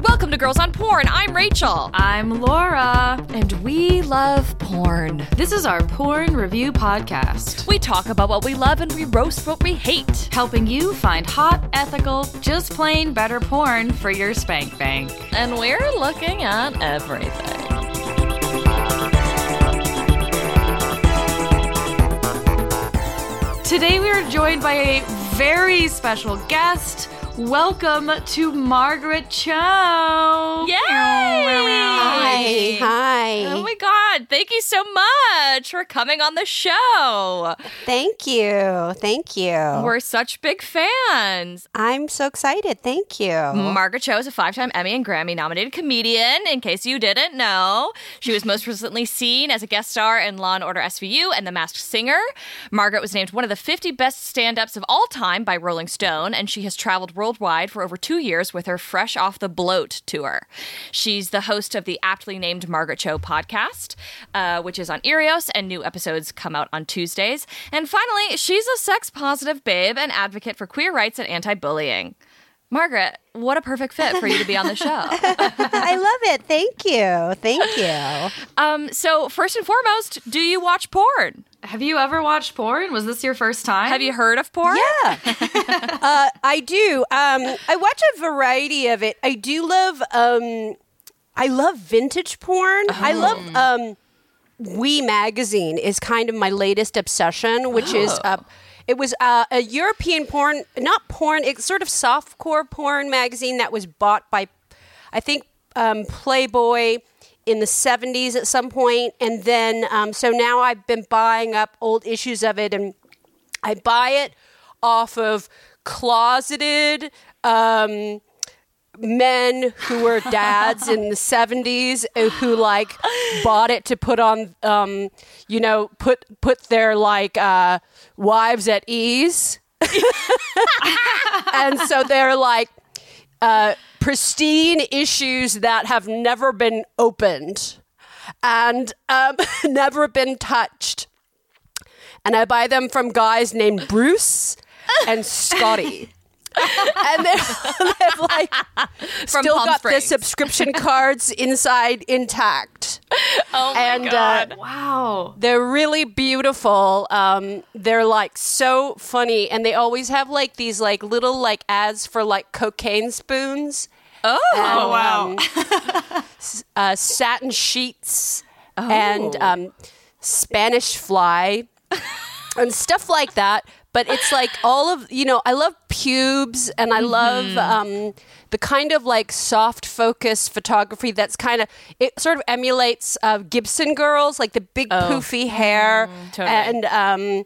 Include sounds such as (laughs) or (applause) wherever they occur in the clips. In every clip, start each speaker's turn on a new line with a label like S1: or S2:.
S1: Welcome to Girls on Porn. I'm Rachel.
S2: I'm Laura.
S1: And we love porn.
S2: This is our porn review podcast.
S1: We talk about what we love and we roast what we hate.
S2: Helping you find hot, ethical, just plain better porn for your spank bank.
S1: And we're looking at everything.
S2: Today we are joined by a very special guest. Welcome to Margaret Cho.
S1: Yay!
S3: Hi. Hi.
S1: Oh my God. Thank you so much for coming on the show.
S3: Thank you. Thank you.
S1: We're such big fans.
S3: I'm so excited. Thank you.
S1: Margaret Cho is a five time Emmy and Grammy nominated comedian, in case you didn't know. She was most recently seen as a guest star in Law and Order SVU and The Masked Singer. Margaret was named one of the 50 best stand ups of all time by Rolling Stone, and she has traveled worldwide for over two years with her Fresh Off the Bloat tour. She's the host of the aptly named Margaret Cho podcast, uh, which is on Earios, and new episodes come out on Tuesdays. And finally, she's a sex positive babe and advocate for queer rights and anti bullying. Margaret, what a perfect fit for you to be on the show. (laughs)
S3: I love it. Thank you. Thank you.
S1: um, so, first and foremost, do you watch porn?
S2: Have you ever watched porn? Was this your first time?
S1: Have you heard of porn?
S3: Yeah. (laughs) uh, I do. Um, I watch a variety of it. I do love. Um, I love vintage porn. I love. Um, Oui magazine is kind of my latest obsession, which is uh, it was uh, a European porn, not porn, it's sort of softcore porn magazine that was bought by, I think, um, Playboy in the 70s at some point, and then um, so now I've been buying up old issues of it, and I buy it off of closeted. Um, men who were dads in the (laughs) 70s uh, who like bought it to put on um you know put put their like uh wives at ease (laughs) and so they're like uh pristine issues that have never been opened and um (laughs) never been touched. And i buy them from guys named bruce and scotty and they're, (laughs) they've like still
S1: Palm
S3: got
S1: Springs.
S3: the subscription (laughs) cards inside intact.
S1: Oh my
S3: and
S1: god.
S3: Uh,
S2: Wow.
S3: they're really beautiful. Um, they're like so funny, and they always have like these like little like ads for like cocaine spoons.
S1: oh,
S3: and,
S2: wow.
S3: um, (laughs) uh, satin sheets and um, Spanish fly and stuff like that. But it's like all of you know. I love pubes, and I love um, the kind of like soft focus photography that's kind of it sort of emulates uh, Gibson girls, like the big poofy hair
S1: totally.
S3: and um,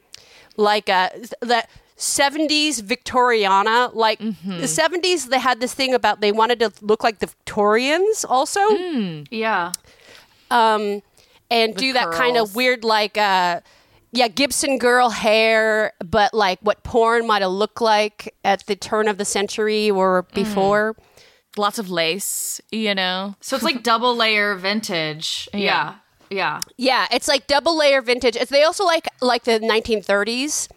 S3: like uh, that. 70s Victoriana, like the 70s, they had this thing about they wanted to look like the Victorians also
S2: Yeah.
S3: um, and do that kind of weird, like, uh, yeah, Gibson girl hair, but like what porn might have looked like at the turn of the century or before.
S1: lots of lace, you know.
S2: So it's like double layer vintage. Yeah. Yeah.
S3: Yeah, it's like double layer vintage. They also like like the 1930s,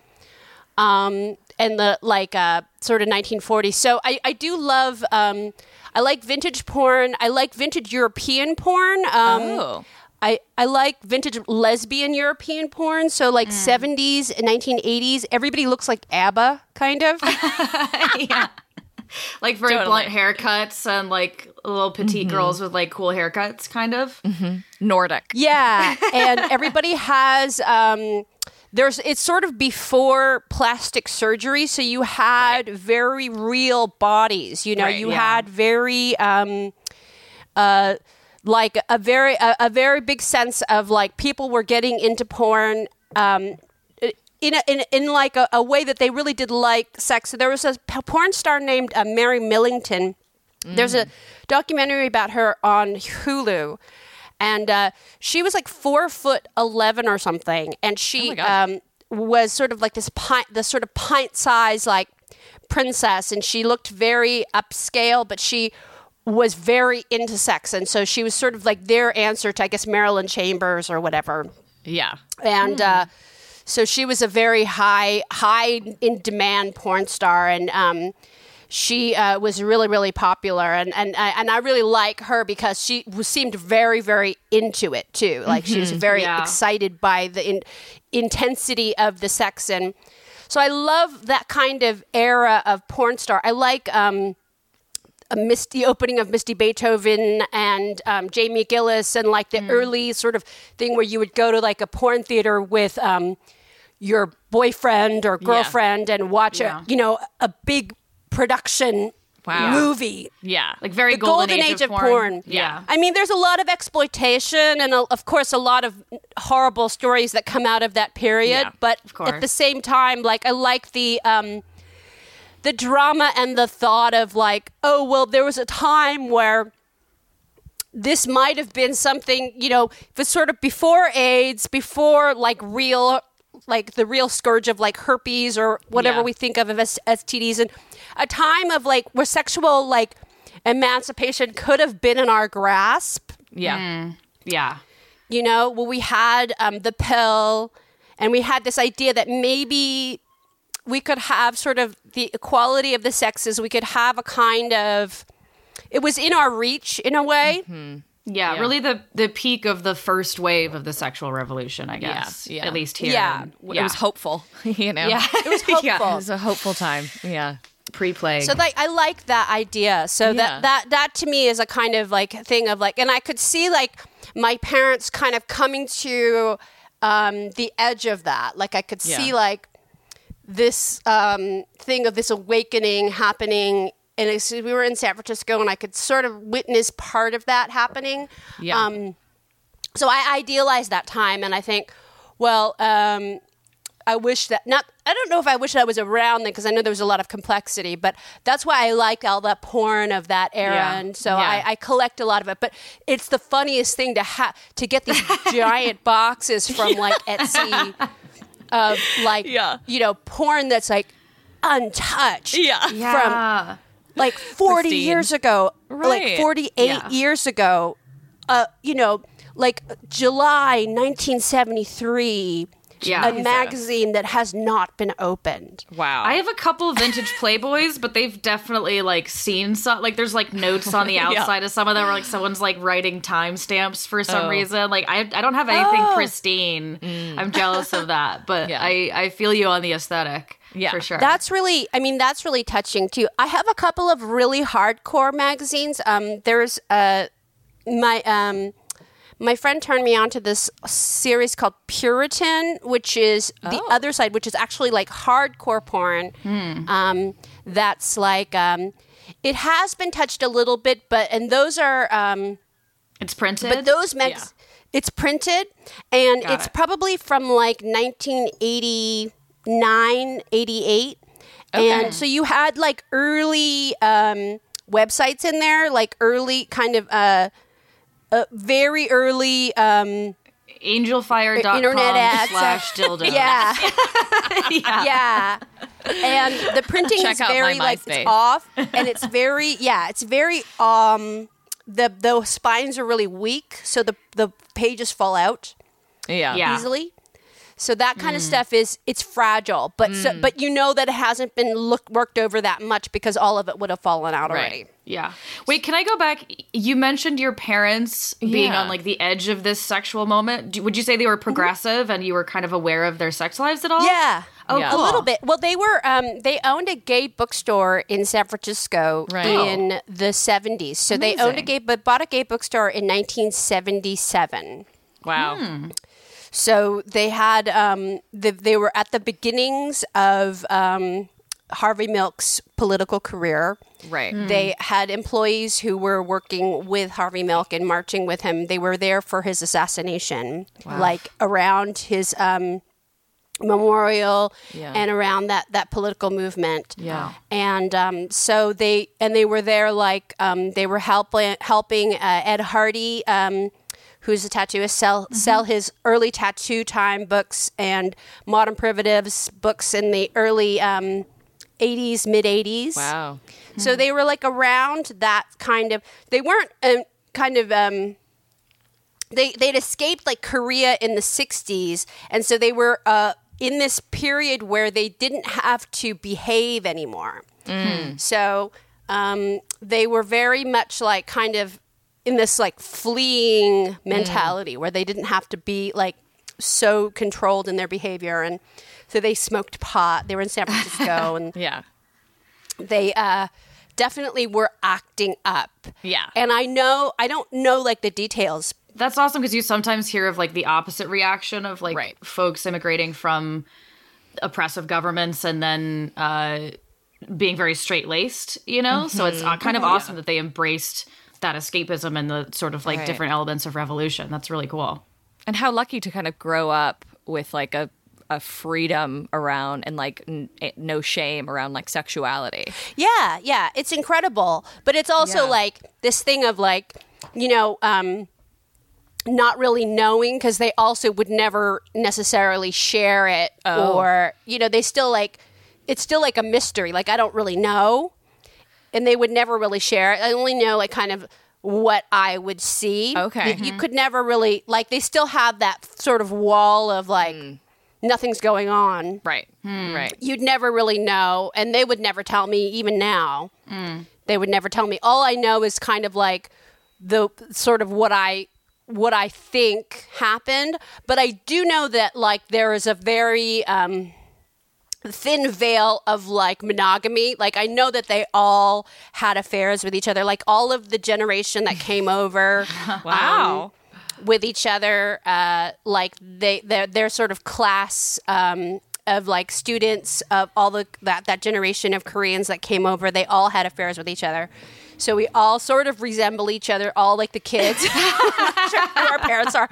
S3: um, and the like uh, sort of 1940s. So I I do love. Um, I like vintage porn. I like vintage European porn. Um,
S1: Oh.
S3: I, I like vintage lesbian European porn. So like 70s and 1980s. Everybody looks like ABBA, kind of. (laughs) Yeah.
S2: Like very
S1: Totally.
S2: blunt haircuts and like little petite girls with like cool haircuts, kind of.
S1: Nordic.
S3: Yeah, (laughs) and everybody has um, there's it's sort of before plastic surgery, so you had very real bodies. You know,
S1: Right,
S3: you
S1: yeah.
S3: had very um, uh, like a very a, a very big sense of like people were getting into porn. Um, in, a, in, in like a, a way that they really did like sex. So there was a porn star named uh, Mary Millington. There's a documentary about her on Hulu, and uh, she was like four foot eleven or something, and she um, was sort of like this pint, this sort of pint size like princess, and she looked very upscale, but she was very into sex, and so she was sort of like their answer to I guess Marilyn Chambers or whatever.
S1: Yeah.
S3: and uh, so she was a very high high in demand porn star. And um, she uh, was really really popular. And and I, and I really like her because she was, seemed very very into it too. Like she was very
S2: Yeah.
S3: excited by the in, intensity of the sex. And so I love that kind of era of porn star. I like um, a Misty opening of Misty Beethoven and um, Jamie Gillis and like the early sort of thing where you would go to like a porn theater with um, your boyfriend or girlfriend and watch
S2: Yeah.
S3: a you know a big production
S1: Wow.
S3: movie.
S1: Yeah.
S2: Like very
S3: The
S2: golden,
S3: golden age of porn.
S2: Yeah.
S3: I mean, there's a lot of exploitation and, uh, of course, a lot of horrible stories that come out of that period.
S1: Yeah,
S3: but at the same time, like I like the um, the drama and the thought of like, oh well, there was a time where this might have been something, you know, it was sort of before AIDS, before like real, like the real scourge of like herpes or whatever
S1: Yeah.
S3: we think of as STDs, and a time of like where sexual like emancipation could have been in our grasp.
S1: Yeah.
S2: Yeah.
S3: You know, well, we had um, the pill, and we had this idea that maybe we could have sort of the equality of the sexes. We could have a kind of it was in our reach in a way.
S2: Yeah,
S1: Yeah.
S2: really the the peak of the first wave of the sexual revolution, I guess.
S1: yeah.
S2: At least here.
S3: Yeah.
S2: in-
S1: It was hopeful, (laughs) you know.
S2: Yeah.
S1: It was (laughs)
S3: hopeful.
S1: it was a hopeful time. Yeah.
S2: Pre-play.
S3: So like I like that idea. So
S1: Yeah.
S3: that that that to me is a kind of like thing of like, and I could see like my parents kind of coming to um, the edge of that. Like I could see like this um, thing of this awakening happening. And it's, we were in San Francisco, and I could sort of witness part of that happening.
S1: Yeah.
S3: Um, so I idealized that time, and I think, well, um, I wish that not. I don't know if I wish I was around then because I know there was a lot of complexity, but that's why I like all that porn of that era,
S2: Yeah.
S3: and so
S1: Yeah.
S3: I, I collect a lot of it. But it's the funniest thing to have to get these (laughs) giant boxes from like Etsy (laughs) of like
S1: Yeah.
S3: you know porn that's like untouched
S1: Yeah.
S3: from like 40
S1: Pristine.
S3: years ago,
S1: Right.
S3: like 48
S2: Yeah.
S3: years ago, uh, you know, like July 1973,
S2: Yeah.
S3: a magazine that has not been opened.
S1: Wow.
S2: I have a couple vintage Playboys, but they've definitely like seen some. Like, there's like notes on the (laughs) outside of some of them, where like someone's like writing timestamps for some
S1: Oh.
S2: reason. Like, I I don't have anything pristine. I'm jealous of that, (laughs) but
S1: Yeah.
S2: I I feel you on the aesthetic.
S1: Yeah.
S2: for sure.
S3: That's really, I mean, that's really touching too. I have a couple of really hardcore magazines. Um, there's uh, my um, my friend turned me on to this series called Puritan, which is the other side, which is actually like hardcore porn. Um, that's like um, it has been touched a little bit, but and those are um,
S2: it's printed.
S3: but those mags, it's printed, and
S2: Got
S3: it's
S2: it.
S3: probably from like 1989, 88. And so you had like early um, websites in there, like early kind of uh, uh, very early. Um,
S2: angelfire.com
S3: internet ads.
S2: slash dildo. (laughs)
S3: yeah, (laughs)
S2: yeah.
S3: yeah. And the printing
S1: Check
S3: is very like
S1: MySpace.
S3: it's off, and it's (laughs) very yeah, it's very um. The the spines are really weak, so the the pages fall out.
S1: yeah.
S2: Yeah.
S3: easily. So that kind
S1: Mm.
S3: of stuff is it's fragile, but so, but you know that it hasn't been look, worked over that much because all of it would have fallen out
S1: Right.
S3: already.
S2: Yeah. Wait, can I go back? You mentioned your parents being
S1: Yeah.
S2: on like the edge of this sexual moment. Do- Would you say they were progressive and you were kind of aware of their sex lives at all?
S3: Yeah.
S2: Oh,
S1: Yeah.
S3: A little bit. Well, they were. Um, they owned a gay bookstore in San Francisco
S1: Right.
S3: in the seventies. So they owned a gay, but bought a gay bookstore in 1977.
S1: Wow.
S2: Hmm.
S3: So they had um, the, they were at the beginnings of um, Harvey Milk's political career.
S1: Right.
S3: They had employees who were working with Harvey Milk and marching with him. They were there for his assassination, like around his um, memorial
S1: Yeah.
S3: and around that that political movement.
S1: Yeah.
S3: And um, so they and they were there like um, they were helping helping uh, Ed Hardy. Who's a tattooist? Sell sell his early tattoo time books and modern primitives books in the early um, 80s, mid 80s.
S1: Wow.
S3: So they were like around that kind of. They weren't um, kind of. Um, they they'd escaped like Korea in the '60s, and so they were uh, in this period where they didn't have to behave anymore. So um, they were very much like kind of in this like fleeing mentality where they didn't have to be like so controlled in their behavior and so they smoked pot they were in san francisco (laughs) and
S1: Yeah.
S3: they uh, definitely were acting up.
S1: Yeah.
S3: And I know, I don't know like the details.
S2: That's awesome because you sometimes hear of like the opposite reaction of like
S1: Right.
S2: folks immigrating from oppressive governments and then uh, being very straight laced, you know? So it's uh, kind of awesome that they embraced that escapism and the sort of like
S1: Right.
S2: different elements of revolution. That's really cool.
S1: And how lucky to kind of grow up with like a a freedom around and like n- no shame around like sexuality.
S3: Yeah, yeah, it's incredible. But it's also
S1: Yeah.
S3: like this thing of like, you know, um, not really knowing because they also would never necessarily share it
S1: Oh.
S3: or, you know, they still like, it's still like a mystery. Like, I don't really know. And they would never really share. I only know like kind of what I would see.
S1: Okay.
S3: You, you could never really, like, they still have that sort of wall of like, hmm. nothing's going on
S1: Right. Hmm. Right.
S3: you'd never really know and they would never tell me even now hmm. they would never tell me all i know is kind of like the sort of what i what i think happened but i do know that like there is a very um thin veil of like monogamy. Like i know that they all had affairs with each other. Like all of the generation that came (laughs) over
S1: Wow.
S3: with each other uh, like they their their sort of class um, of like students of all the that that generation of Koreans that came over. They all had affairs with each other. So we all sort of resemble each other all like the kids. (laughs) I'm not sure who our parents are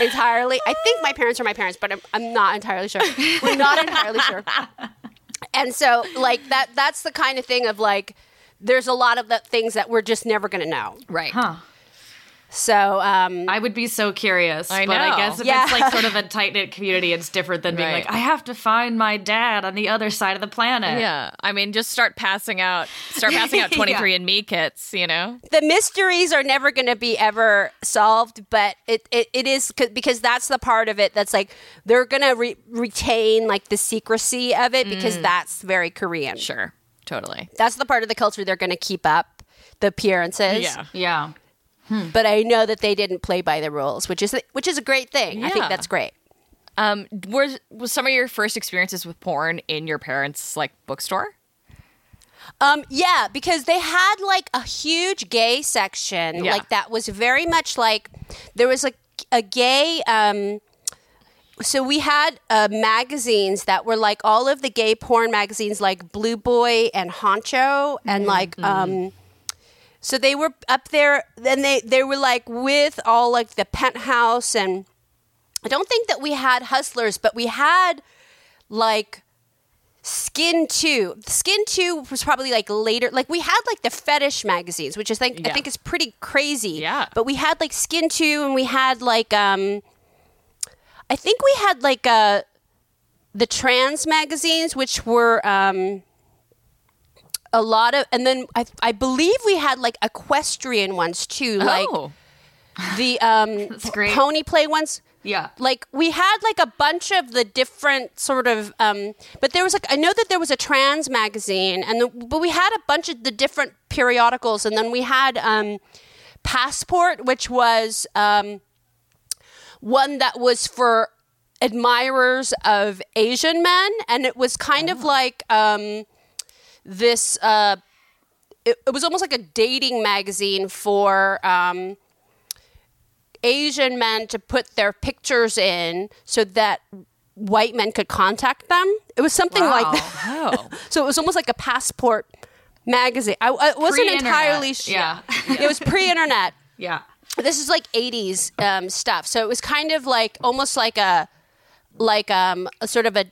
S3: entirely. I think my parents are my parents but I'm, I'm not entirely sure. We're not entirely sure. And so like that that's the kind of thing of like there's a lot of the things that we're just never going to know.
S1: Right.
S3: So um
S2: I would be so curious.
S1: I
S2: But I guess if
S3: Yeah.
S2: it's like sort of a tight knit community, it's different than being
S1: Right.
S2: like, I have to find my dad on the other side of the planet.
S1: Yeah. I mean, just start passing out, start passing out (laughs) 23 and Me kits, you know?
S3: the mysteries are never going to be ever solved, but it, it, it is c- because that's the part of it that's like they're going to re- retain like the secrecy of it because that's very Korean.
S1: Sure. Totally.
S3: That's the part of the culture they're going to keep up the appearances.
S1: Yeah.
S2: Yeah.
S3: But I know that they didn't play by the rules, which is which is a great thing. I think that's great.
S1: Um, was was some of your first experiences with porn in your parents' like bookstore?
S3: Um, yeah, because they had like a huge gay section,
S1: Yeah.
S3: like that was very much like there was like a gay. Um, so we had uh, magazines that were like all of the gay porn magazines, like Blue Boy and Honcho, and like um, so they were up there. Then they they were like with all like the penthouse, and I don't think that we had hustlers, but we had like Skin Two. Skin Two was probably like later. Like we had like the fetish magazines, which I think I think is pretty crazy.
S1: Yeah.
S3: But we had like Skin Two, and we had like um, I think we had like uh, the trans magazines, which were um, a lot of, and then I I believe we had like equestrian ones too, like
S1: oh,
S3: the um (laughs) pony play ones.
S2: Yeah.
S3: like we had like a bunch of the different sort of um but there was like i know that there was a trans magazine and the, but we had a bunch of the different periodicals and then we had um passport which was um one that was for admirers of asian men and it was kind of like um this uh it, it was almost like a dating magazine for um Asian men to put their pictures in so that white men could contact them. It was something like that.
S1: Oh. (laughs)
S3: So it was almost like a passport magazine. I, I wasn't
S2: Pre-internet.
S3: entirely sure.
S2: Yeah. (laughs)
S3: it was pre-internet.
S2: Yeah.
S3: This is like 80s um, stuff. So it was kind of like almost like a like um a sort of a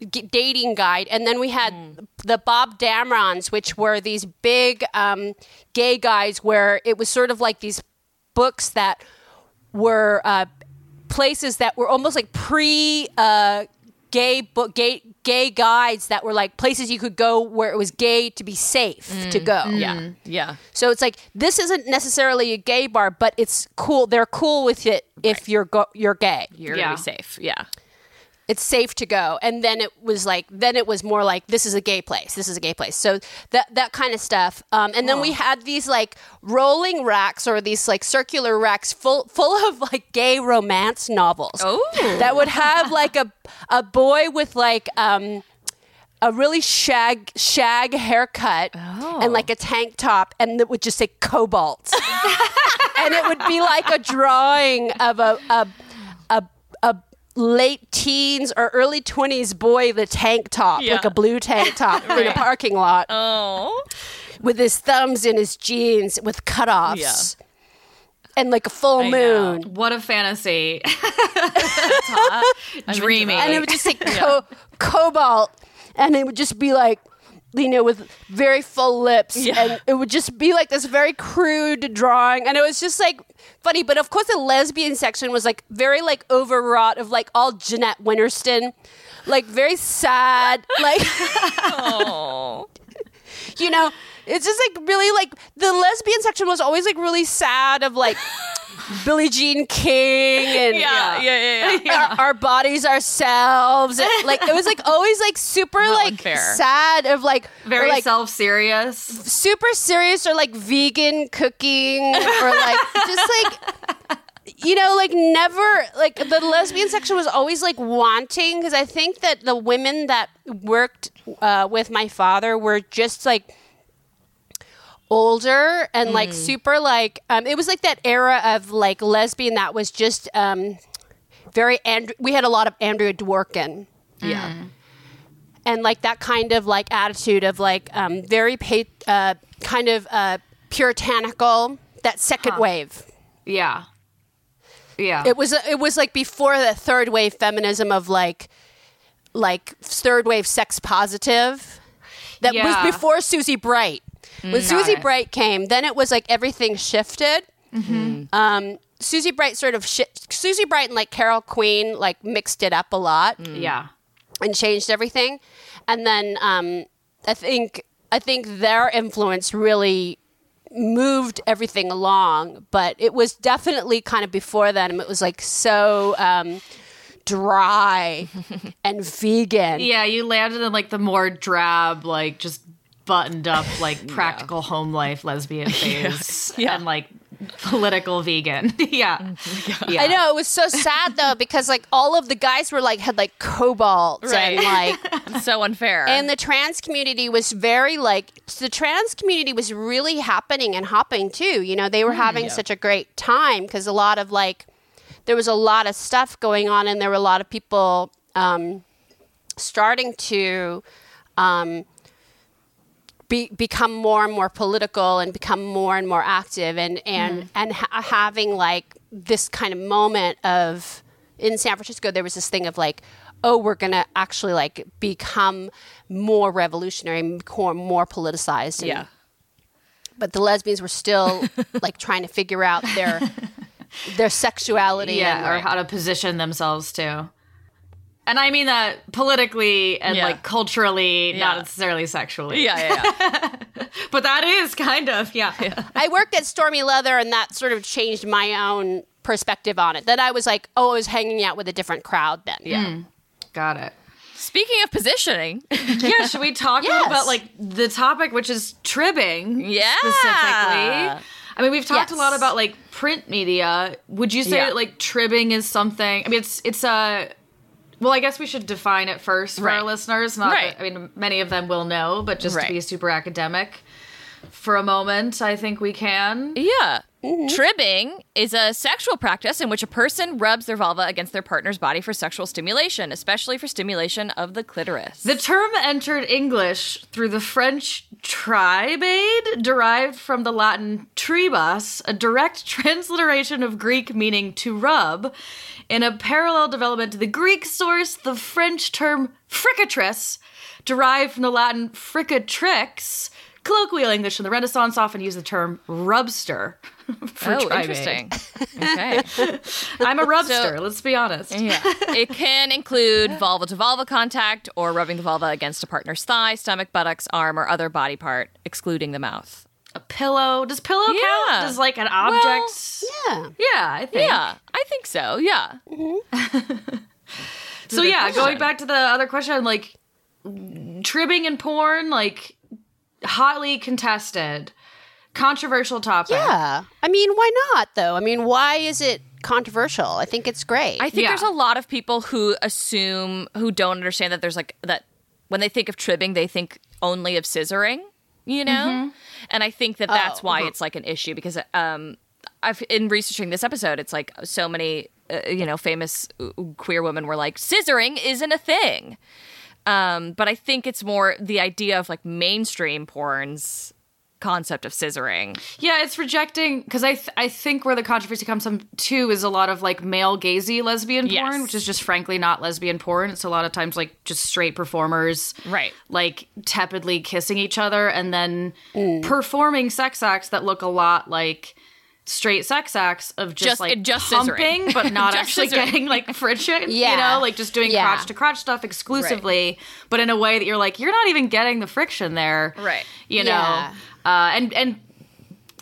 S3: dating guide and then we had the Bob Damrons which were these big um gay guys where it was sort of like these books that were uh places that were almost like pre uh gay book gay gay guides that were like places you could go where it was gay to be safe to go
S1: Yeah. Yeah.
S3: so it's like this isn't necessarily a gay bar, but it's cool. They're cool with it if you're go- you're gay.
S1: You're
S2: Yeah.
S1: gonna be safe. Yeah.
S3: It's safe to go. And then it was like then it was more like this is a gay place. This is a gay place. So that that kind of stuff. Um, and then we had these like rolling racks or these like circular racks full full of like gay romance novels.
S1: Oh.
S3: that would have like a a boy with like um a really shag shag haircut and like a tank top and it would just say cobalt (laughs) and it would be like a drawing of a, a late teens or early 20s boy the tank top
S1: Yeah.
S3: like a blue tank top (laughs) in a parking lot
S1: Oh.
S3: with his thumbs in his jeans with cutoffs
S1: Yeah.
S3: and like a full
S1: I know.
S3: moon
S2: What a fantasy.
S1: I'm into
S2: Dreamy.
S3: and it would just say (laughs) co- cobalt, and it would just be like, you know, with very full lips,
S1: Yeah.
S3: and it would just be like this very crude drawing, and it was just like funny. But of course, the lesbian section was like very like overwrought of like all Jeanette Winterson, like very sad, (laughs) like (laughs) you know, it's just like really like the lesbian section was always like really sad of like. Billie Jean King and
S1: Yeah. Yeah. Yeah. Yeah. (laughs)
S3: our, our bodies ourselves. And, (laughs) like it was like always like super like
S1: unfair.
S3: sad of like
S2: Very
S3: like
S2: self serious.
S3: super serious or like vegan cooking or like (laughs) just like you know like never like the lesbian section was always like wanting because I think that the women that worked uh, with my father were just like older and like super like um, it was like that era of like lesbian that was just um very and we had a lot of andrea dworkin
S1: Yeah.
S3: and like that kind of like attitude of like um very pa- uh kind of uh puritanical that second wave
S2: Yeah. Yeah.
S3: it was it was like before the third wave feminism of like like third wave sex positive that
S2: Yeah.
S3: was before Susie Bright. When Susie
S2: it.
S3: Bright came, then it was like everything shifted. Um, Susie Bright sort of shi Susie Bright and like Carol Queen like mixed it up a lot
S2: yeah.
S3: and changed everything. And then um, I think I think their influence really moved everything along. But it was definitely kind of before then. It was like so um, dry (laughs) and vegan.
S2: Yeah, you landed in like the more drab, like just buttoned up, like (laughs) practical home life lesbian (laughs) phase,
S1: Yeah.
S2: and like political vegan. (laughs) yeah. yeah,
S3: I know it was so sad though because like all of the guys were like had like cobalt and
S1: Right.
S3: like
S1: so unfair.
S3: and the trans community was very like the trans community was really happening and hopping too you know they were having such a great time because a lot of like there was a lot of stuff going on and there were a lot of people um, starting to um, be, become more and more political and become more and more active and and mm. and ha- having like this kind of moment of in San Francisco there was this thing of like oh we're gonna actually like become more revolutionary more more politicized and-
S1: yeah.
S3: but the lesbians were still (laughs) like trying to figure out their their sexuality
S2: yeah,
S3: and,
S2: or how to position themselves too. And I mean that politically and
S1: Yeah.
S2: like culturally,
S1: Yeah.
S2: not necessarily sexually.
S1: Yeah. Yeah. yeah. (laughs)
S2: but that is kind of yeah.
S3: I worked at Stormy Leather, and that sort of changed my own perspective on it. Then I was like, oh, I was hanging out with a different crowd then.
S1: yeah. Mm.
S2: Got it.
S1: Speaking of positioning,
S2: yeah, should we talk (laughs)
S3: Yes.
S2: about like the topic, which is tribbing?
S1: Yeah.
S2: specifically. I mean, we've talked a lot about like print media. Would you say
S1: Yeah.
S2: that like tribbing is something? I mean, it's it's a. Well, I guess we should define it first for our listeners. Not,
S1: Right.
S2: that, I mean, many of them will know, but just
S1: Right.
S2: to be super academic for a moment, I think we can.
S1: yeah. Mm-hmm. Tribbing is a sexual practice in which a person rubs their vulva against their partner's body for sexual stimulation, especially for stimulation of the clitoris.
S2: The term entered English through the French tribade, derived from the Latin tribus, a direct (laughs) transliteration of Greek meaning to rub. In a parallel development to the Greek source, the French term fricatrice, derived from the Latin fricatrix, colloquial English in the Renaissance often used the term rubster. (laughs) For
S1: oh,
S2: tribade.
S1: interesting. (laughs) okay.
S2: I'm a rubster, let's be honest.
S1: Yeah. It can include vulva to vulva contact or rubbing the vulva against a partner's thigh, stomach, buttocks, arm, or other body part, excluding the mouth.
S2: A pillow. Does pillow
S1: Yeah.
S2: count? Does like an object?
S3: Yeah.
S2: yeah, I think.
S1: Yeah, I think so. Yeah. Mm-hmm. (laughs)
S2: So yeah, going back to the other question, like tribbing and porn, like hotly contested, controversial topic.
S3: Yeah. I mean, why not though? I mean, why is it controversial? I think it's great.
S1: I think
S2: Yeah.
S1: there's a lot of people who assume who don't understand that there's like that when they think of tribbing, they think only of scissoring, you know? And I think that that's
S3: Oh,
S1: why it's like an issue because um I've in researching this episode, it's like so many uh, you know famous uh, queer women were like scissoring isn't a thing. Um, but I think it's more the idea of like mainstream porn's concept of scissoring.
S2: Yeah, it's rejecting because I th- I think where the controversy comes from too is a lot of like male gazy lesbian porn,
S1: Yes.
S2: which is just frankly not lesbian porn. It's a lot of times like just straight performers,
S1: Right.
S2: Like tepidly kissing each other and then performing sex acts that look a lot like straight sex acts of just,
S1: Just-
S2: like
S1: just scissoring.
S2: but (laughs) not actually
S1: scissoring.
S2: getting like friction.
S3: Yeah.
S2: You know, like just doing
S3: Yeah.
S2: crotch to crotch stuff exclusively, but in a way that you're like you're not even getting the friction there,
S1: Right.
S2: You know,
S3: Yeah.
S2: uh, and and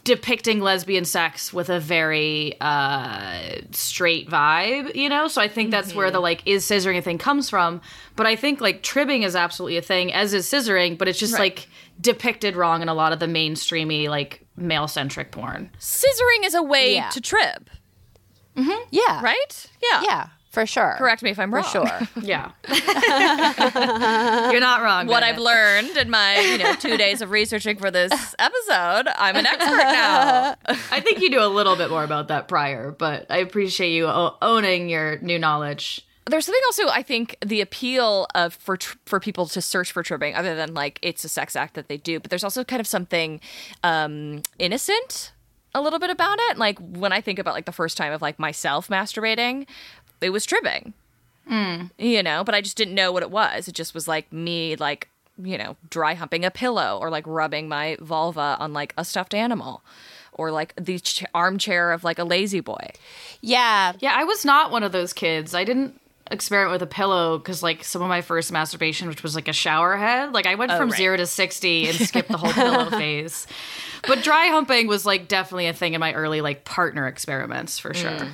S2: depicting lesbian sex with a very uh straight vibe you know so i think that's where the like is scissoring a thing comes from but i think like tribbing is absolutely a thing as is scissoring but it's just like depicted wrong in a lot of the mainstreamy like male centric porn
S1: Scissoring is a way
S3: Yeah.
S1: to trib, mm-hmm.
S3: yeah.
S1: right? Yeah.
S3: Yeah, for sure.
S1: Correct me if I'm
S3: For
S1: wrong.
S3: For sure. (laughs)
S2: yeah (laughs) you're not wrong
S1: what
S2: Bennett.
S1: I've learned in my you know two days of researching for this (laughs) episode, I'm an expert now.
S2: i think you knew a little bit more about that prior but i appreciate you o- owning your new knowledge
S1: There's something also I think the appeal of for tr- for people to search for tribbing, other than like it's a sex act that they do, but there's also kind of something um, innocent a little bit about it. Like when I think about like the first time of like myself masturbating, it was tribbing. you know, but I just didn't know what it was. It just was like me, like, you know, dry humping a pillow or like rubbing my vulva on like a stuffed animal or like the ch- armchair of like a lazy boy.
S3: Yeah.
S2: Yeah, I was not one of those kids. I didn't experiment with a pillow because, like, some of my first masturbation, which was like a shower head, like I went from
S1: right.
S2: zero to sixty and skipped the whole pillow (laughs) phase. But dry humping was like definitely a thing in my early like partner experiments for sure.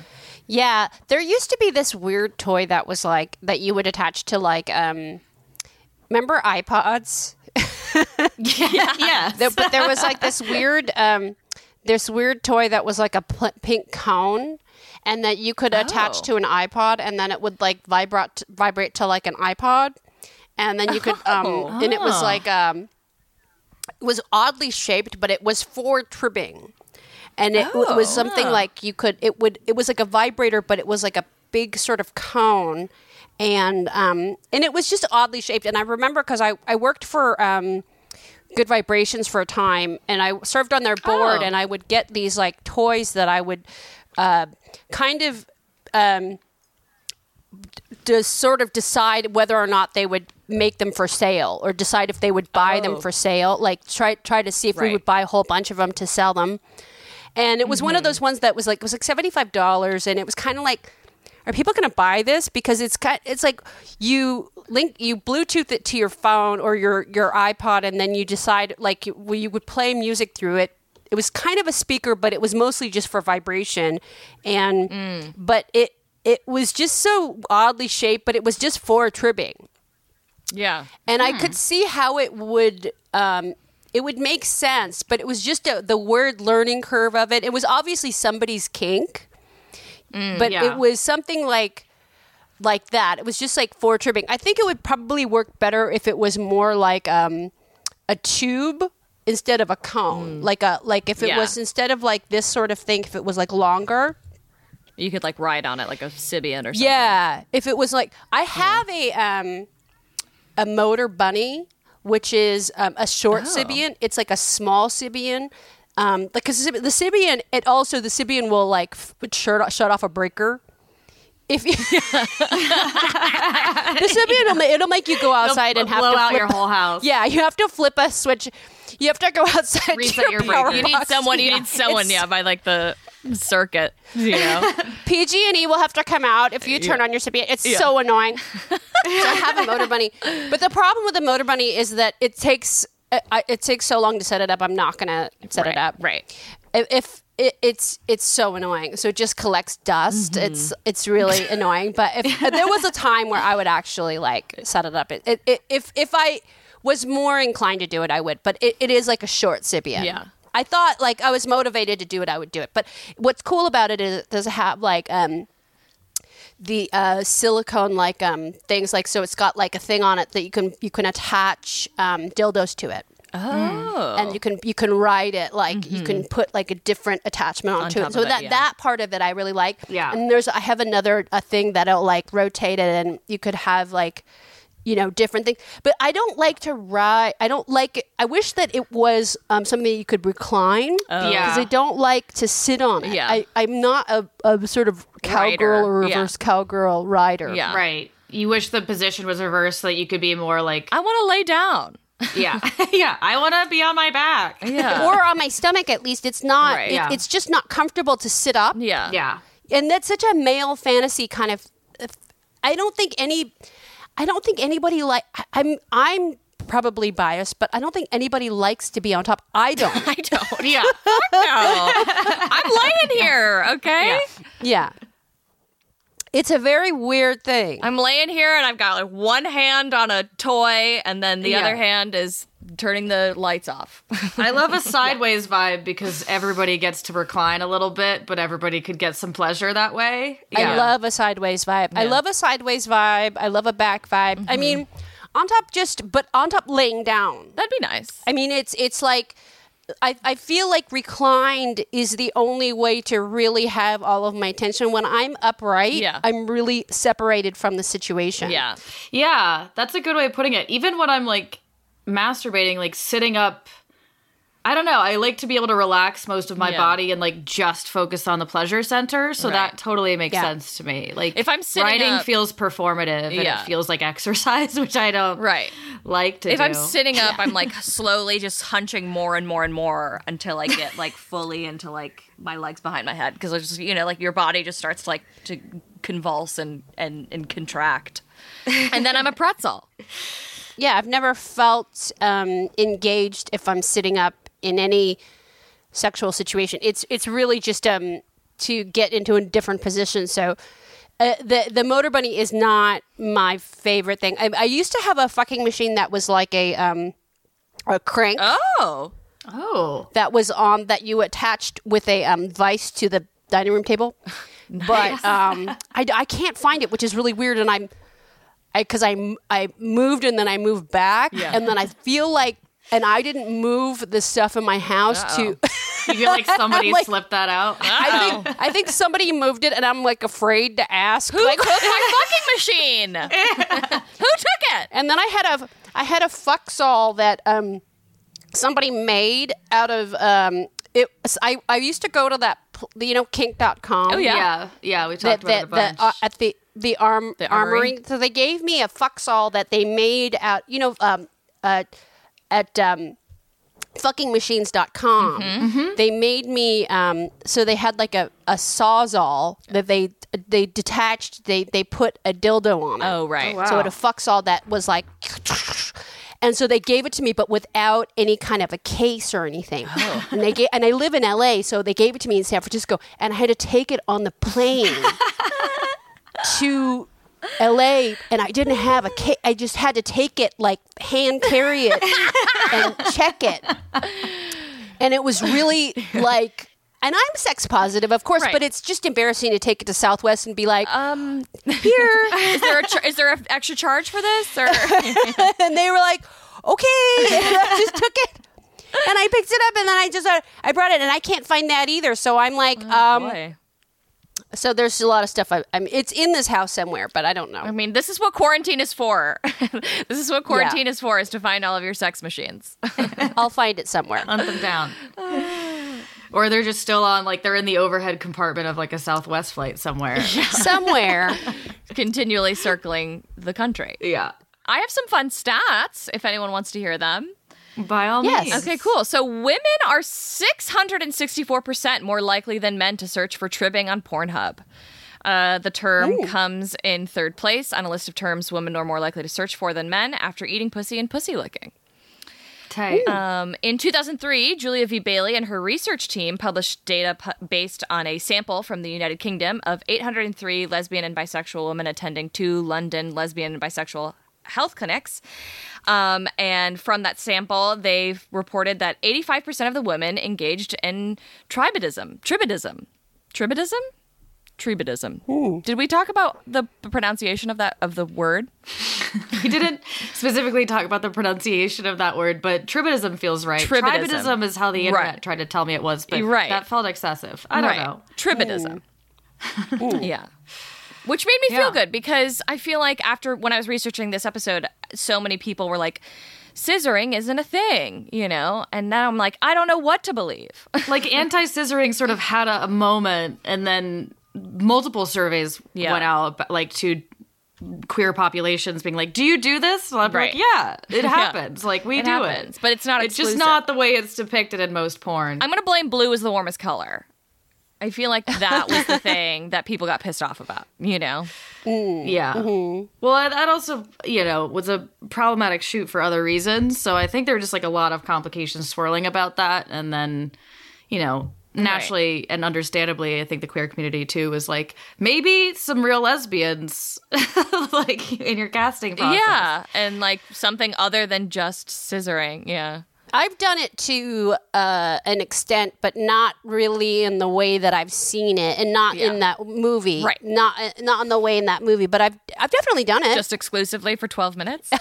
S3: Yeah, there used to be this weird toy that was like that you would attach to like um remember iPods?
S2: yeah, (laughs) (laughs)
S3: There, but there was like this weird um this weird toy that was like a pl- pink cone and that you could attach
S1: Oh.
S3: to an iPod and then it would like vibrate vibrate to like an iPod. And then you could um and it was like um it was oddly shaped but it was for tribbing. And it, w- was something like you could it would it was like a vibrator but it was like a big sort of cone. And um and it was just oddly shaped. And i remember because i i worked for um good vibrations for a time and i served on their board
S2: Oh.
S3: and i would get these like toys that i would uh kind of um to sort of decide whether or not they would make them for sale or decide if they would buy them for sale. Like try try to see if we would buy a whole bunch of them to sell them. And it was one of those ones that was like it was like $75 and it was kind of like are people going to buy this? Because it's kind it's like you link you bluetooth it to your phone or your your iPod and then you decide like you, well, you would play music through it it was kind of a speaker but it was mostly just for vibration and but it it was just so oddly shaped but it was just for tribbing
S1: Yeah.
S3: and I could see how it would um, it would make sense, but it was just a, the word learning curve of it. It was obviously somebody's kink, but
S2: yeah.
S3: it was something like like that. It was just like for tribbing. I think it would probably work better if it was more like um, a tube instead of a cone. Like a like if it
S1: Yeah.
S3: was instead of like this sort of thing, if it was like longer.
S1: You could like ride on it like a Sybian or something.
S3: Yeah, if it was like I have a um a motor bunny, which is um, a short
S1: Oh.
S3: Sybian. It's like a small Sybian. Um, because the Sybian, it also the Sybian will like f- shut shut off a breaker. If you, (laughs) the Sybian, will, it'll make you go outside and have
S2: blow
S3: to
S2: out
S3: flip,
S2: your whole (laughs) house.
S3: Yeah, you have to flip a switch. You have to go outside.
S2: Reset
S3: to
S2: your
S3: power
S2: breaker.
S1: You need someone. You
S3: Yeah,
S1: need someone. Yeah, by like the circuit. You know. (laughs)
S3: PG&E E will have to come out if you turn on your Sybian. It's so annoying. so I have a motor bunny, but the problem with the motor bunny is that it takes uh, I- it takes so long to set it up. I'm not gonna set it up.
S1: Right.
S3: If, if it, it's it's so annoying, so it just collects dust. It's it's really annoying. But if there was a time where I would actually like set it up, it, it, it, if if I was more inclined to do it, I would. But it, it is like a short Sybian.
S1: Yeah.
S3: I thought like I was motivated to do it, I would do it. But what's cool about it is it does have like um the uh, silicone like um things like so it's got like a thing on it that you can you can attach um, dildos to it.
S1: Oh.
S3: And you can you can ride it like you can put like a different attachment onto
S1: top
S3: it. So
S1: of it,
S3: that
S1: yeah.
S3: that part of it I really like.
S2: Yeah.
S3: And there's I have another a thing that'll like rotate it and you could have like you know different things but i don't like to ride i don't like it i wish that it was um, something you could recline
S1: Oh.
S2: Yeah.
S3: because i don't like to sit on it
S1: Yeah.
S3: I, i'm not a, a sort of cowgirl
S1: Rider,
S3: or
S1: yeah.
S3: reverse cowgirl rider
S1: Yeah.
S2: Right. You wish the position was reversed so that you could be more like,
S1: I want to lay down.
S2: yeah, (laughs) (laughs) yeah. I want to be on my back.
S1: Yeah.
S3: or on my stomach at least it's not
S1: Right.
S3: it-
S2: Yeah.
S3: it's just not comfortable to sit up
S1: yeah.
S2: Yeah.
S3: and that's such a male fantasy kind of i don't think any i don't think anybody like i'm i'm probably biased but i don't think anybody likes to be on top i don't (laughs)
S1: I don't.
S2: Yeah.
S1: know. I'm laying here. Okay.
S3: yeah it's a very weird thing
S1: I'm laying here and I've got like one hand on a toy and then the
S3: Yeah.
S1: other hand is turning the lights off.
S2: I love a (laughs) sideways vibe because everybody gets to recline a little bit, but everybody could get some pleasure that way.
S3: I love a sideways vibe. I love a sideways vibe. I love a back vibe. I mm-hmm. mean, on top just, but on top laying down.
S1: That'd be nice.
S3: I mean, it's it's like I, I feel like reclined is the only way to really have all of my attention. When I'm upright,
S1: Yeah.
S3: I'm really separated from the situation.
S1: Yeah.
S2: Yeah, that's a good way of putting it. Even when I'm like masturbating, like sitting up, I don't know. I like to be able to relax most of my
S1: Yeah.
S2: body and like just focus on the pleasure center. So
S1: Right.
S2: that totally makes
S3: Yeah.
S2: sense to me. Like
S1: If I'm sitting
S2: writing
S1: up-
S2: feels performative and
S1: Yeah.
S2: it feels like (laughs) exercise, which I don't
S1: Right.
S2: like to
S1: If
S2: do.
S1: I'm sitting up, I'm like (laughs) slowly just hunching more and more and more until I get like fully into like my legs behind my head because I just you know like your body just starts like to convulse and and and contract, and then I'm a pretzel. (laughs)
S3: yeah. I've never felt um, engaged if I'm sitting up in any sexual situation. It's it's really just um, to get into a different position. So. Uh, the the motor bunny is not my favorite thing. I, I used to have a fucking machine that was like a um, a crank.
S1: Oh,
S2: oh,
S3: that was on that you attached with a um, vice to the dining room table. (laughs) But um, I, I can't find it, which is really weird. And I'm because I, m- I moved and then I moved back, and then I feel like and I didn't move the stuff in my house to. (laughs)
S2: you feel like somebody
S3: like-
S2: slipped that out.
S3: I think I think somebody moved it, and I'm like afraid to ask.
S1: who
S3: like,
S1: took my (laughs) fucking machine? (laughs) who took it?
S3: And then I had a I had a fuxall that um somebody made out of um it I I used to go to that you know kink.com.
S1: Oh, yeah.
S2: yeah, yeah, we
S3: that,
S2: talked about
S3: that,
S2: it a bunch.
S3: that, uh, at the the arm
S1: The
S3: armory.
S1: armory?
S3: So they gave me a fuxall that they made out you know um uh at um fuckingmachines.com
S1: Mm-hmm.
S3: they made me um so they had like a, a sawzall that they they detached they they put a dildo on it
S1: Oh right.
S3: so it a fuxall that was like and so they gave it to me but without any kind of a case or anything
S1: Oh.
S3: and they gave, and i live in la so they gave it to me in san francisco and i had to take it on the plane (laughs) to LA and I didn't have a ca- I just had to take it like hand carry it (laughs) and check it. And it was really (laughs) like and I'm sex positive, of course,
S1: Right.
S3: but it's just embarrassing to take it to Southwest and be like,
S1: Um,
S3: here. (laughs)
S1: is there a char- is there an extra charge for this or?
S3: and they were like, okay. And I just took it. and I picked it up, and then I just uh, I brought it, and I can't find that either. So I'm like, um,
S1: Boy.
S3: So there's a lot of stuff. I, I mean, it's in this house somewhere, but I don't know.
S1: I mean, this is what quarantine is for. (laughs) this is what quarantine is for: is to find all of your sex machines. (laughs)
S3: I'll find it somewhere.
S2: Hunt them down. (sighs) or they're just still on, like they're in the overhead compartment of like a Southwest flight somewhere. (laughs)
S3: somewhere.
S1: continually circling the country.
S2: yeah.
S1: I have some fun stats if anyone wants to hear them.
S2: By all
S3: Yes.
S2: means.
S1: Okay, cool. So women are 664% more likely than men to search for tribbing on Pornhub. Uh, the term comes in third place on a list of terms women are more likely to search for than men after eating pussy and pussy licking.
S2: Tight.
S1: Um, in 2003, Julia V. Bailey and her research team published data pu- based on a sample from the United Kingdom of 803 lesbian and bisexual women attending two London lesbian and bisexual health clinics. Um, and from that sample, they've reported that 85% of the women engaged in tribadism. Tribadism. Tribadism? Tribadism. Did we talk about the pronunciation of that of the word? (laughs)
S2: We didn't specifically talk about the pronunciation of that word, but tribadism feels right.
S1: Tribadism.
S2: Tribadism is how the internet
S1: Right.
S2: tried to tell me it was, but
S1: Right.
S2: that felt excessive. I don't
S1: right.
S2: know.
S1: Tribadism. (laughs) yeah. Which made me
S2: Yeah.
S1: feel good because I feel like after when I was researching this episode, so many people were like, scissoring isn't a thing, you know? And now I'm like, I don't know what to believe. (laughs)
S2: Like anti scissoring sort of had a, a moment, and then multiple surveys
S1: Yeah.
S2: went out, like to queer populations being like, "Do you do this?" And I'm
S1: Right.
S2: like, "Yeah, it (laughs) happens. Like we
S1: It
S2: do
S1: happens,
S2: it,
S1: but it's not
S2: It's just not the way it's depicted in most porn."
S1: I'm going to blame blue as the warmest color. I feel like that was the thing that people got pissed off about, you know? (laughs) Mm-hmm.
S2: Yeah. Mm-hmm. Well, that- that also, you know, was a problematic shoot for other reasons. So I think there were just like a lot of complications swirling about that. And then, you know, naturally and understandably, I think the queer community too was like, maybe some real lesbians, (laughs) like in your casting process.
S1: Yeah. And like something other than just scissoring. Yeah.
S3: I've done it to uh, an extent, but not really in the way that I've seen it, and not
S1: Yeah.
S3: in that movie.
S1: Right.
S3: Not uh, not in the way in that movie, but I've I've definitely done it.
S1: Just exclusively for 12 minutes. (laughs)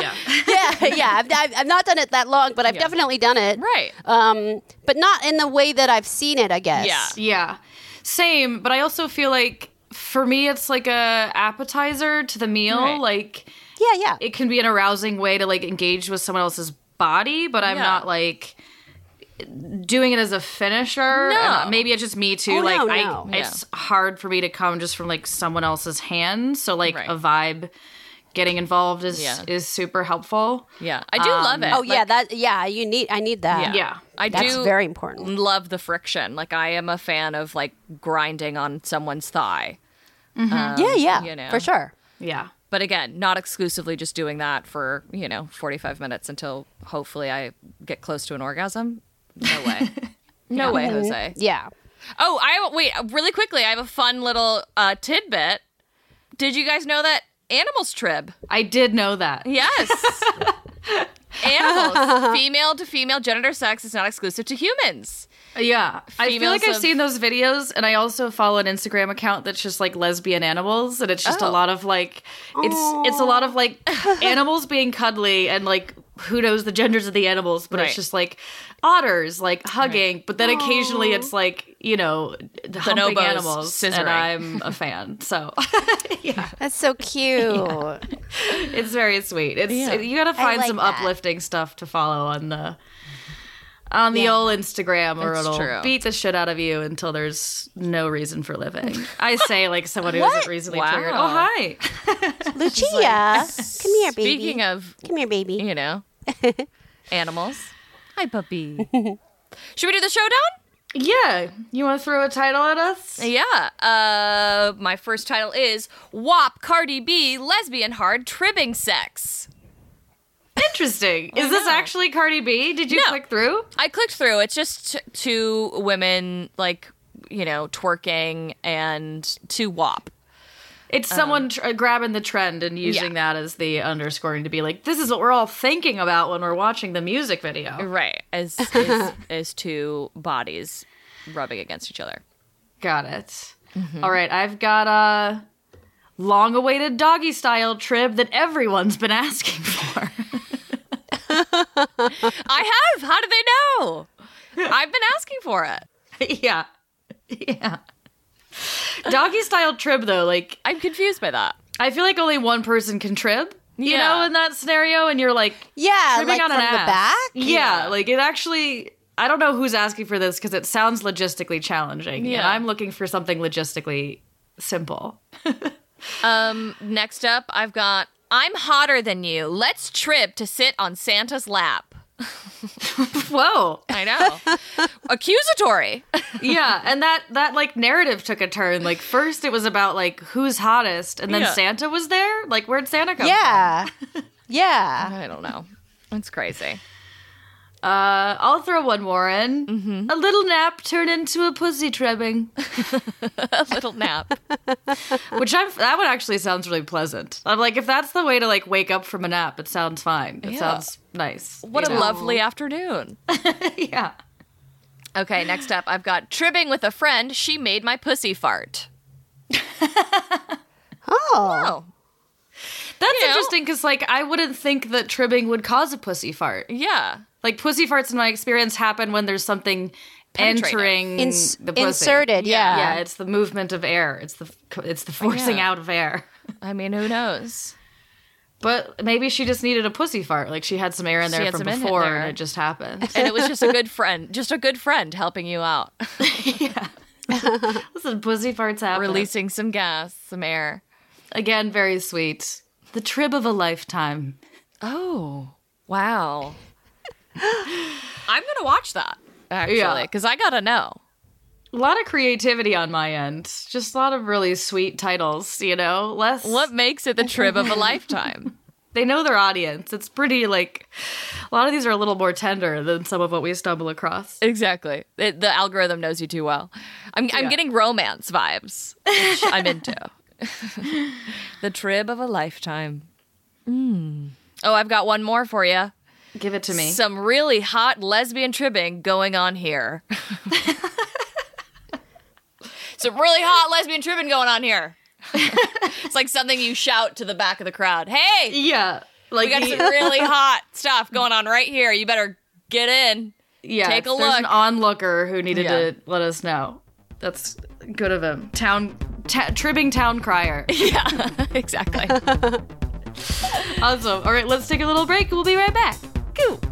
S2: Yeah.
S3: yeah, yeah. I've, I've, I've not done it that long, but I've definitely done it.
S1: right.
S3: Um, but not in the way that I've seen it. I guess.
S1: Yeah.
S2: Yeah. Same, but I also feel like for me it's like a appetizer to the meal.
S1: Right.
S2: Like
S3: Yeah. Yeah.
S2: it can be an arousing way to like engage with someone else's body, but I'm
S1: Yeah.
S2: not like doing it as a finisher.
S1: Uh,
S2: no. Maybe it's just me too.
S3: Oh,
S2: like
S3: no,
S2: I
S3: no.
S2: it's hard for me to come just from like someone else's hand. So like
S1: Right.
S2: a vibe getting involved is
S1: Yeah.
S2: is super helpful.
S1: Yeah. I do love um, it.
S3: Oh yeah. That. Yeah. You need. I need that.
S2: Yeah. yeah.
S1: I
S3: That's
S1: do
S3: very important.
S1: love the friction. Like I am a fan of like grinding on someone's thigh. Mm-hmm.
S3: Um, yeah. Yeah.
S1: you know.
S3: For sure.
S2: Yeah.
S1: But again, not exclusively just doing that for, you know, 45 minutes until hopefully I get close to an orgasm. No way. (laughs) No way, Jose.
S3: Yeah.
S1: Oh, I have, wait, really quickly, I have a fun little uh, tidbit. Did you guys know that animals trib?
S2: I did know that.
S1: Yes. (laughs) animals, female to female gender sex is not exclusive to humans.
S2: Yeah. I feel like I've
S1: of-
S2: seen those videos and I also follow an Instagram account that's just like lesbian animals and it's just a
S1: Oh.
S2: lot of like it's it's a lot of like (laughs) animals being cuddly and like who knows the genders of the animals, but
S1: Right.
S2: it's just like otters like hugging, but then occasionally it's like, you know, the humping
S1: bonobos
S2: animals
S1: scissoring.
S2: and I'm a (laughs) fan. So, (laughs) yeah,
S3: That's so cute.
S2: it's very sweet. It's
S1: Yeah.
S2: you got to find
S3: like
S2: some
S3: that.
S2: uplifting stuff to follow on the on the
S3: Yeah.
S2: old Instagram, or
S1: It's
S2: it'll
S1: true.
S2: beat the shit out of you until there's no reason for living. I (laughs) say like someone who isn't recently
S1: Wow.
S2: triggered. Oh hi, (laughs) (laughs)
S3: Lucia, come here, baby.
S1: Speaking of,
S3: come here, baby.
S1: you know, animals. Hi, puppy. Should we do the showdown?
S2: yeah. You want to throw a title at us?
S1: Yeah. Uh, my first title is WAP Cardi B Lesbian Hard Tribbing Sex.
S2: Interesting. Is this actually Cardi B? Did you
S1: No.
S2: click through?
S1: I clicked through. It's just t- two women, like, you know, twerking and two WAP.
S2: It's um, someone tr- uh, grabbing the trend and using
S1: yeah.
S2: that as the underscoring to be like, this is what we're all thinking about when we're watching the music video.
S1: Right. As, (laughs) as, as two bodies rubbing against each other.
S2: Got it. Mm-hmm. All right, I've got a long-awaited doggy style trib that everyone's been asking for. (laughs)
S1: I have. How do they know? I've been asking for it. (laughs)
S2: yeah. Yeah. Doggy style trib though, like
S1: I'm confused by that.
S2: I feel like only one person can trib. You
S1: Yeah.
S2: know, in that scenario, and you're like
S3: Yeah, like
S2: on
S3: from the
S2: ass.
S3: back.
S2: Yeah, like it actually. I don't know who's asking for this because it sounds logistically challenging, and
S1: Yeah.
S2: I'm looking for something logistically simple. (laughs)
S1: Um, next up, I've got I'm hotter than you. Let's trib to sit on Santa's lap. (laughs)
S2: Whoa,
S1: I know. Accusatory.
S2: yeah, and that that like narrative took a turn. Like first, it was about like who's hottest, and then
S1: Yeah.
S2: Santa was there. Like where'd Santa come
S3: Yeah. Yeah.
S1: I don't know. It's crazy.
S2: Uh, I'll throw one more in.
S1: Mm-hmm.
S2: A little nap turned into a pussy tribbing, (laughs) (laughs)
S1: A little nap.
S2: which I'm, that one actually sounds really pleasant. I'm like, if that's the way to like wake up from a nap, it sounds fine. It
S1: Yeah.
S2: sounds nice.
S1: What a
S2: know?
S1: lovely afternoon. (laughs)
S2: yeah.
S1: Okay, next up, I've got tribbing with a friend. She made my pussy fart.
S3: Oh.
S1: Oh,
S2: That's
S1: You
S2: interesting because like I wouldn't think that tribbing would cause a pussy fart.
S1: yeah.
S2: Like pussy farts in my experience happen when there's something entering
S3: Ins-
S2: the pussy.
S3: inserted, yeah.
S2: Yeah, it's the movement of air. It's the it's the forcing
S1: Yeah.
S2: out of air.
S1: I mean, who knows?
S2: But maybe she just needed a pussy fart. Like she had some air in there from before,
S1: there.
S2: and it just happened.
S1: And it was just a good (laughs) friend, just a good friend helping you out, (laughs) yeah.
S2: Listen, pussy farts happen.
S1: releasing some gas, some air.
S2: again, very sweet. The trib of a lifetime.
S1: Oh, wow. I'm going to watch that, actually,
S2: Yeah.
S1: because I got to know.
S2: A lot of creativity on my end. Just a lot of really sweet titles. You know, less.
S1: What makes it the trib of a lifetime? (laughs) (laughs)
S2: they know their audience. It's pretty like a lot of these are a little more tender than some of what we stumble across.
S1: Exactly. It, the algorithm knows you too well. I'm, I'm getting romance vibes, which I'm into. (laughs) the trib of a lifetime. Mm. Oh, I've got one more for you.
S2: Give it to me.
S1: Some really hot lesbian tribbing going on here. (laughs) Some really hot lesbian tribbing going on here. (laughs) it's like something you shout to the back of the crowd. Hey,
S2: yeah, like
S1: we got some really (laughs) hot stuff going on right here. You better get in.
S2: yeah.
S1: take a
S2: look. there's an onlooker who needed
S1: Yeah.
S2: to let us know. That's good of him. Town ta- tribbing town crier.
S1: Yeah, exactly.
S2: awesome. All right, let's take a little break. We'll be right back.
S1: Goo.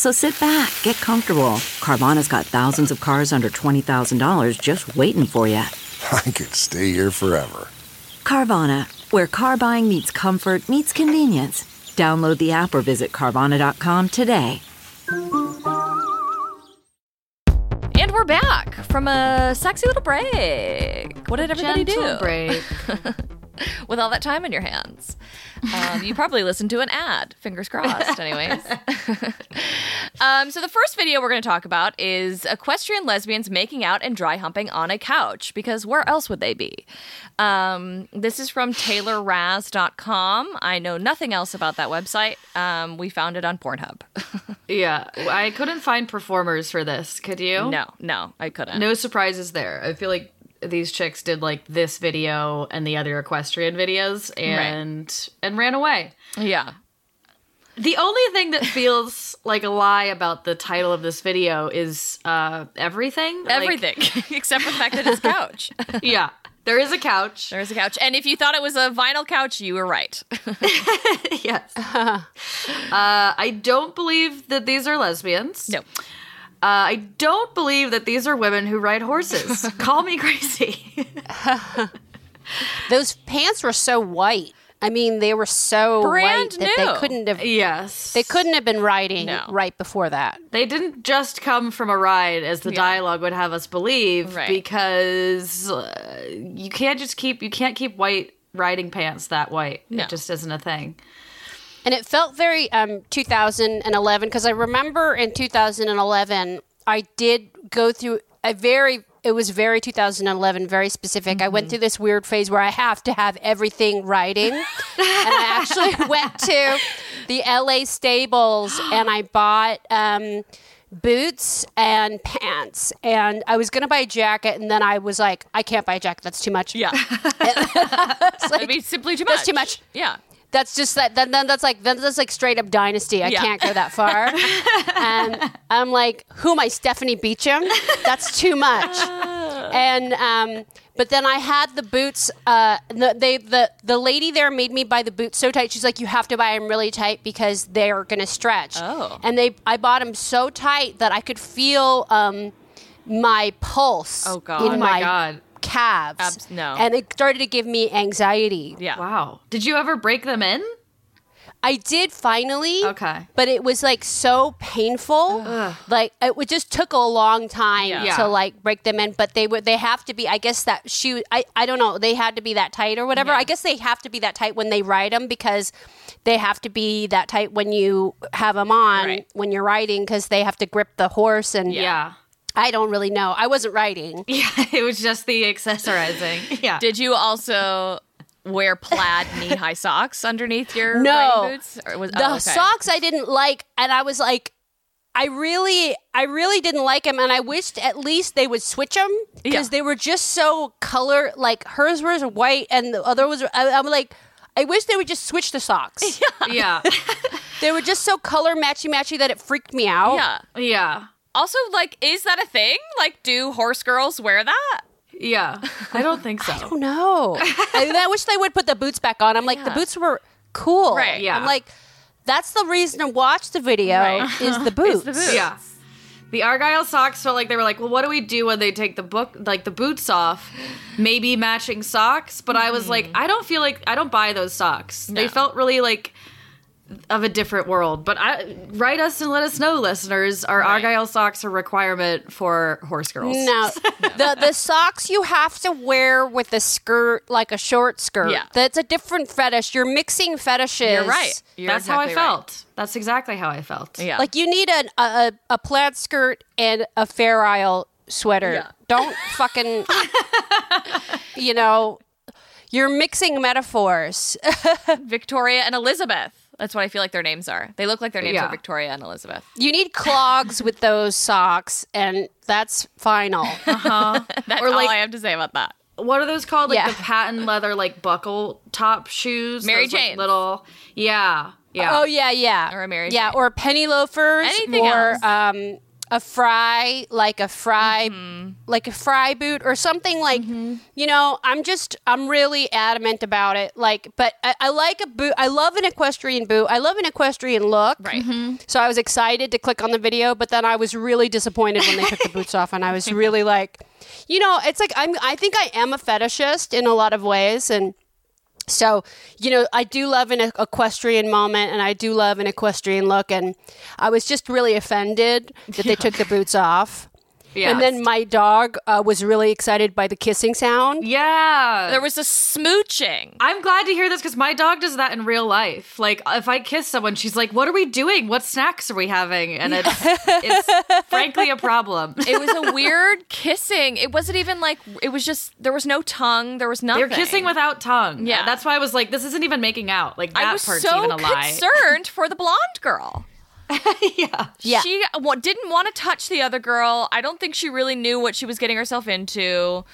S4: So sit back, get comfortable. Carvana's got thousands of cars under $20,000 just waiting for you. (laughs)
S5: I could stay here forever.
S4: Carvana, where car buying meets comfort, meets convenience. Download the app or visit Carvana.com today.
S1: And we're back from from a sexy little break. What did everybody
S2: Gentle
S1: do
S2: break. (laughs) (laughs)
S1: with all that time in your hands? Um, you probably listened to an ad. Fingers crossed, anyways. (laughs) um, so the first video we're going to talk about is equestrian lesbians making out and dry humping on a couch because where else would they be? Um, this is from TaylorRaz.com. I know nothing else about that website. Um, we found it on Pornhub. (laughs)
S2: Yeah, I couldn't find performers for this. Could you?
S1: no, no, I couldn't.
S2: No surprises there. I feel like these chicks did like this video and the other equestrian videos and and ran away.
S1: Yeah.
S2: The only thing that feels like a lie about the title of this video is uh everything. Like,
S1: Everything (laughs) except for the fact that it's couch. (laughs)
S2: yeah. There is a couch.
S1: There's a couch. And if you thought it was a vinyl couch, you were right. (laughs)
S2: yes. uh, I don't believe that these are lesbians.
S1: no.
S2: Uh, I don't believe that these are women who ride horses. (laughs) Call me crazy. (laughs)
S3: Those pants were so white. I mean, they were so
S1: Brand
S3: white that they
S1: new.
S3: couldn't have.
S2: yes.
S3: They couldn't have been riding
S1: No.
S3: right before that.
S2: They didn't just come from a ride, as the dialogue would have us believe,
S1: Right.
S2: because uh, you can't just keep you can't keep white riding pants that white.
S1: No.
S2: It just isn't a thing.
S3: And it felt very um, 2011 because I remember in 2011 I did go through a very it was very 2011 very specific. I went through this weird phase where I have to have everything writing. and I actually (laughs) went to the LA stables and I bought um, boots and pants and I was going to buy a jacket and then I was like I can't buy a jacket that's too much.
S1: Yeah. (laughs)
S3: It's like-
S1: be simply too much.
S3: That's too much.
S1: Yeah.
S3: That's just that then, then that's like then that's like straight up dynasty i
S1: Yeah.
S3: can't go that (laughs) far and i'm like who am i stephanie beacham that's too much (laughs) and um but then i had the boots uh the, they the the lady there made me buy the boots so tight she's like you have to buy them really tight because they're gonna stretch
S1: Oh.
S3: and they i bought them so tight that i could feel um my pulse
S1: Oh, God.
S3: in
S1: Oh,
S2: my
S3: my
S2: God.
S3: Calves
S1: Abs- no.
S3: and it started to give me anxiety
S1: Yeah.
S2: Wow. Did you ever break them in?
S3: I did finally.
S2: Okay.
S3: But it was like so painful. Like it would- just took a long time
S1: Yeah.
S3: to like break them in. But they would they have to be. I guess that shoe. I I don't know. They had to be that tight or whatever. I guess they have to be that tight when they ride them because they have to be that tight when you have them on
S1: Right.
S3: when you're riding because they have to grip the horse and
S2: Yeah.
S3: I don't really know. I wasn't writing. (laughs)
S2: Yeah. It was just the accessorizing. (laughs) Yeah.
S1: Did you also wear plaid (laughs) knee high socks underneath your
S3: No.
S1: boots? Or was,
S3: the
S1: oh, okay.
S3: socks I didn't like, and I was like, I really, I really didn't like them, and I wished at least they would switch them because
S1: Yeah.
S3: they were just so color. Like hers was white, and the other was. I, I'm like, I wish they would just switch the socks.
S2: Yeah, yeah.
S3: they were just so color matchy matchy that it freaked me out.
S1: Yeah.
S2: yeah.
S1: Also, like, is that a thing? Like, do horse girls wear that?
S2: Yeah. I don't think (laughs) so.
S3: I don't know. (laughs) I, I wish they would put the boots back on. I'm like, the boots were cool.
S1: Right,
S2: yeah.
S3: I'm like, that's the reason to watch the video
S1: Right.
S3: is the (laughs) boots.
S1: the boots.
S2: Yeah. The Argyle socks felt like they were like, well, what do we do when they take the book, like the boots off? Maybe matching socks. But I was like, hmm. I don't feel like I don't buy those socks. They felt really like of a different world. But I write us and let us know, listeners. Are Argyle socks a requirement for horse girls?
S3: No, (laughs) the the socks you have to wear with a skirt, like a short skirt.
S1: Yeah.
S3: that's a different fetish. You're mixing fetishes.
S1: You're right. You're
S2: That's how I
S1: exactly right.
S2: felt. That's exactly how I felt.
S1: Yeah.
S3: Like you need a a, a plaid skirt and a Fair Isle sweater.
S1: Yeah.
S3: Don't (laughs) fucking, you know, you're mixing metaphors. (laughs)
S1: Victoria and Elizabeth. That's what I feel like their names are. They look like their names
S2: Yeah.
S1: are Victoria and Elizabeth.
S3: you need clogs with those socks, and that's final. (laughs)
S1: That's
S2: Or
S1: all
S2: like-
S1: I have to say about that.
S2: What are those called? Like
S3: Yeah.
S2: the patent leather, like buckle top shoes.
S1: Mary
S2: Those, like, little. Yeah. Yeah.
S3: Oh yeah, yeah,
S1: Or a Mary Jane.
S3: yeah,
S1: Jane.
S3: or penny loafers,
S1: Anything
S3: or
S1: else.
S3: um, a Frye, like a Frye,
S1: Mm-hmm.
S3: like a Frye boot, or something like. You know, I'm just, I'm really adamant about it. Like, but I, I like a boot. I love an equestrian boot. I love an equestrian look.
S1: Right.
S3: So I was excited to click on the video, but then I was really disappointed when they took the boots off, and I was (laughs) really like, you know, it's like I'm. I think I am a fetishist in a lot of ways, and. So, you know, I do love an equestrian moment and I do love an equestrian look. And I was just really offended that they took the boots off.
S2: Yeah.
S3: And then my dog uh, was really excited by the kissing sound.
S2: yeah.
S1: There was a smooching.
S2: I'm glad to hear this because my dog does that in real life. Like, if I kiss someone, she's like, "What are we doing? What snacks are we having?" And it's (laughs) it's frankly a problem.
S1: It was a (laughs) weird kissing. It wasn't even like it was just there was no tongue. There was nothing.
S2: They're kissing without tongue.
S1: Yeah.
S2: that's why I was like, "This isn't even making out." Like that
S1: I was
S2: part's
S1: so
S2: even a lie.
S1: I'm concerned for the blonde girl. (laughs)
S2: yeah,
S3: Yeah.
S1: She wa- didn't want to touch the other girl. I don't think she really knew what she was getting herself into.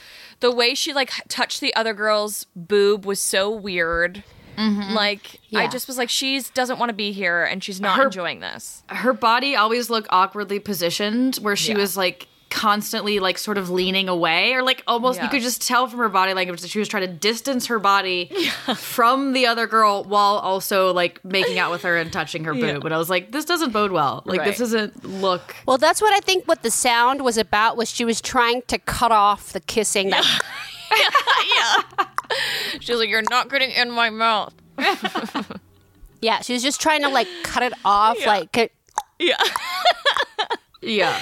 S1: The way she like touched the other girl's boob was so weird. Mm-hmm. Like I just was like, she doesn't want to be here, and she's not
S2: Her-
S1: enjoying this.
S2: her body always looked awkwardly positioned, where she
S1: Yeah.
S2: was like constantly like sort of leaning away, or like almost you could just tell from her body language that she was trying to distance her body (laughs) from the other girl while also like making out with her and touching her (laughs) boob. And I was like, this doesn't bode well. Like this doesn't look.
S3: Well, that's what I think. What the sound was about was she was trying to cut off the kissing. That,
S1: She was like, "You're not getting in my mouth."
S3: yeah, she was just trying to like cut it off. Like, c-
S1: Yeah. (laughs)
S2: Yeah,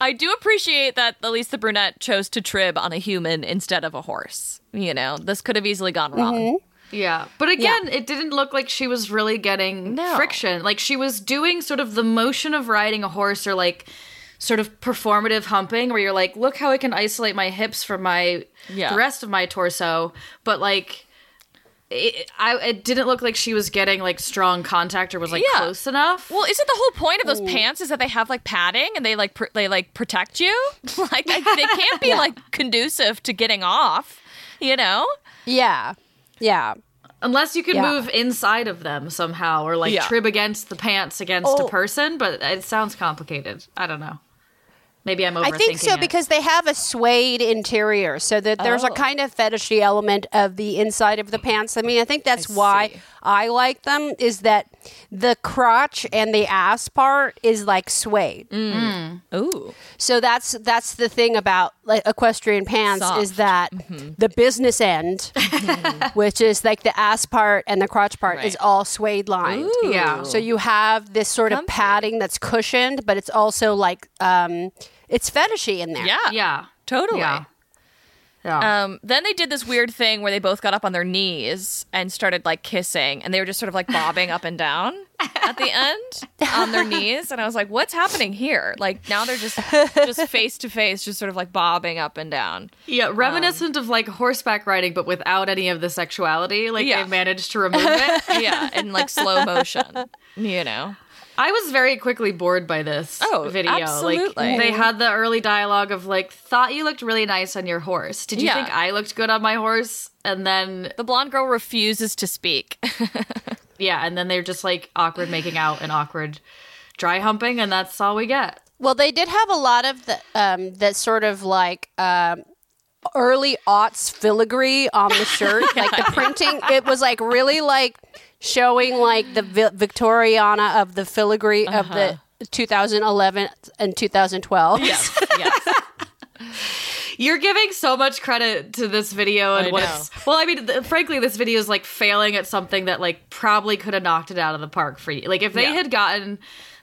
S1: I do appreciate that at least the brunette chose to trib on a human instead of a horse. You know, this could have easily gone wrong. Mm-hmm.
S2: yeah. But again, it didn't look like she was really getting
S1: No.
S2: friction. Like she was doing sort of the motion of riding a horse, or like sort of performative humping, where you're like, look how I can isolate my hips from my
S1: Yeah.
S2: the rest of my torso. But like. It, I, it didn't look like she was getting like strong contact or was like
S1: Yeah.
S2: close enough.
S1: Well, isn't the whole point of those pants is that they have like padding and they like pr- they like protect you? (laughs) like I, they can't be (laughs) like conducive to getting off. You know?
S3: yeah, yeah.
S2: Unless you can
S3: Yeah.
S2: move inside of them somehow or like
S1: Yeah.
S2: trib against the pants against a
S3: Oh.
S2: person, but it sounds complicated. I don't know. Maybe I'm overthinking
S3: I think so
S2: it.
S3: because they have a suede interior, so that there's a
S1: Oh.
S3: kind of fetishy element of the inside of the pants. I mean, I think that's
S1: I
S3: why
S1: see.
S3: I like them. Is that the crotch and the ass part is like suede.
S1: Mm. Ooh.
S3: So that's that's the thing about like equestrian pants is
S1: Soft.
S3: that the business end, (laughs) which is like the ass part and the crotch part, is all suede lined.
S2: Yeah.
S3: So you have this sort of
S1: Comfy.
S3: padding that's cushioned, but it's also like um, it's fetishy in there.
S1: Yeah.
S2: Yeah.
S1: Totally.
S2: Yeah. Yeah.
S1: Um, then they did this weird thing where they both got up on their knees and started like kissing, and they were just sort of like bobbing up and down at the end on their knees. And I was like, "What's happening here?" Like now they're just just face to face, just sort of like bobbing up and down.
S2: yeah, reminiscent of like horseback riding, but without any of the sexuality. Like
S1: Yeah.
S2: they managed to remove it. (laughs)
S1: Yeah, in like slow motion. You know.
S2: I was very quickly bored by this
S1: Oh,
S2: video.
S1: absolutely.
S2: Like they had the early dialogue of like, thought you looked really nice on your horse. Did you
S1: Yeah.
S2: think I looked good on my horse? And then
S1: The blonde girl refuses to speak. (laughs)
S2: yeah, and then they're just like awkward making out and awkward dry humping, and that's all we get.
S3: Well, they did have a lot of the um, that sort of like um, early aughts filigree on the shirt, (laughs) like the printing. It was like really like showing like the Vi- Victoriana of the filigree of uh-huh. the 2011 and 2012.
S1: yes. (laughs) Yes.
S2: You're giving so much credit to this video and
S1: I
S2: what
S1: know.
S2: Well, I mean, th- frankly, this video is like failing at something that like probably could have knocked it out of the park for you. Like if they
S1: Yeah.
S2: had gotten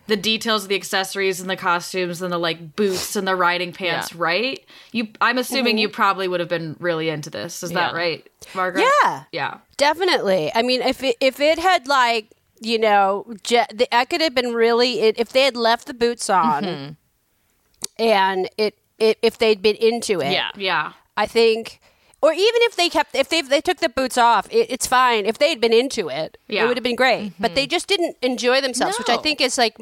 S2: the details of the accessories and the costumes and the like boots and the riding pants
S1: Yeah.
S2: right, you. I'm assuming mm-hmm. you probably would have been really into this. Is that right, Margaret?
S3: Yeah.
S2: Yeah.
S3: Definitely. I mean, if it, if it had like you know, je- the, I could have been really it, if they had left the boots on, mm-hmm. and it, it if they'd been into it.
S1: Yeah.
S2: Yeah.
S3: I think, or even if they kept, if they they took the boots off, it, it's fine. If they had been into it,
S2: Yeah.
S3: it would have been great. But mm-hmm. they just didn't enjoy themselves, which I think is like,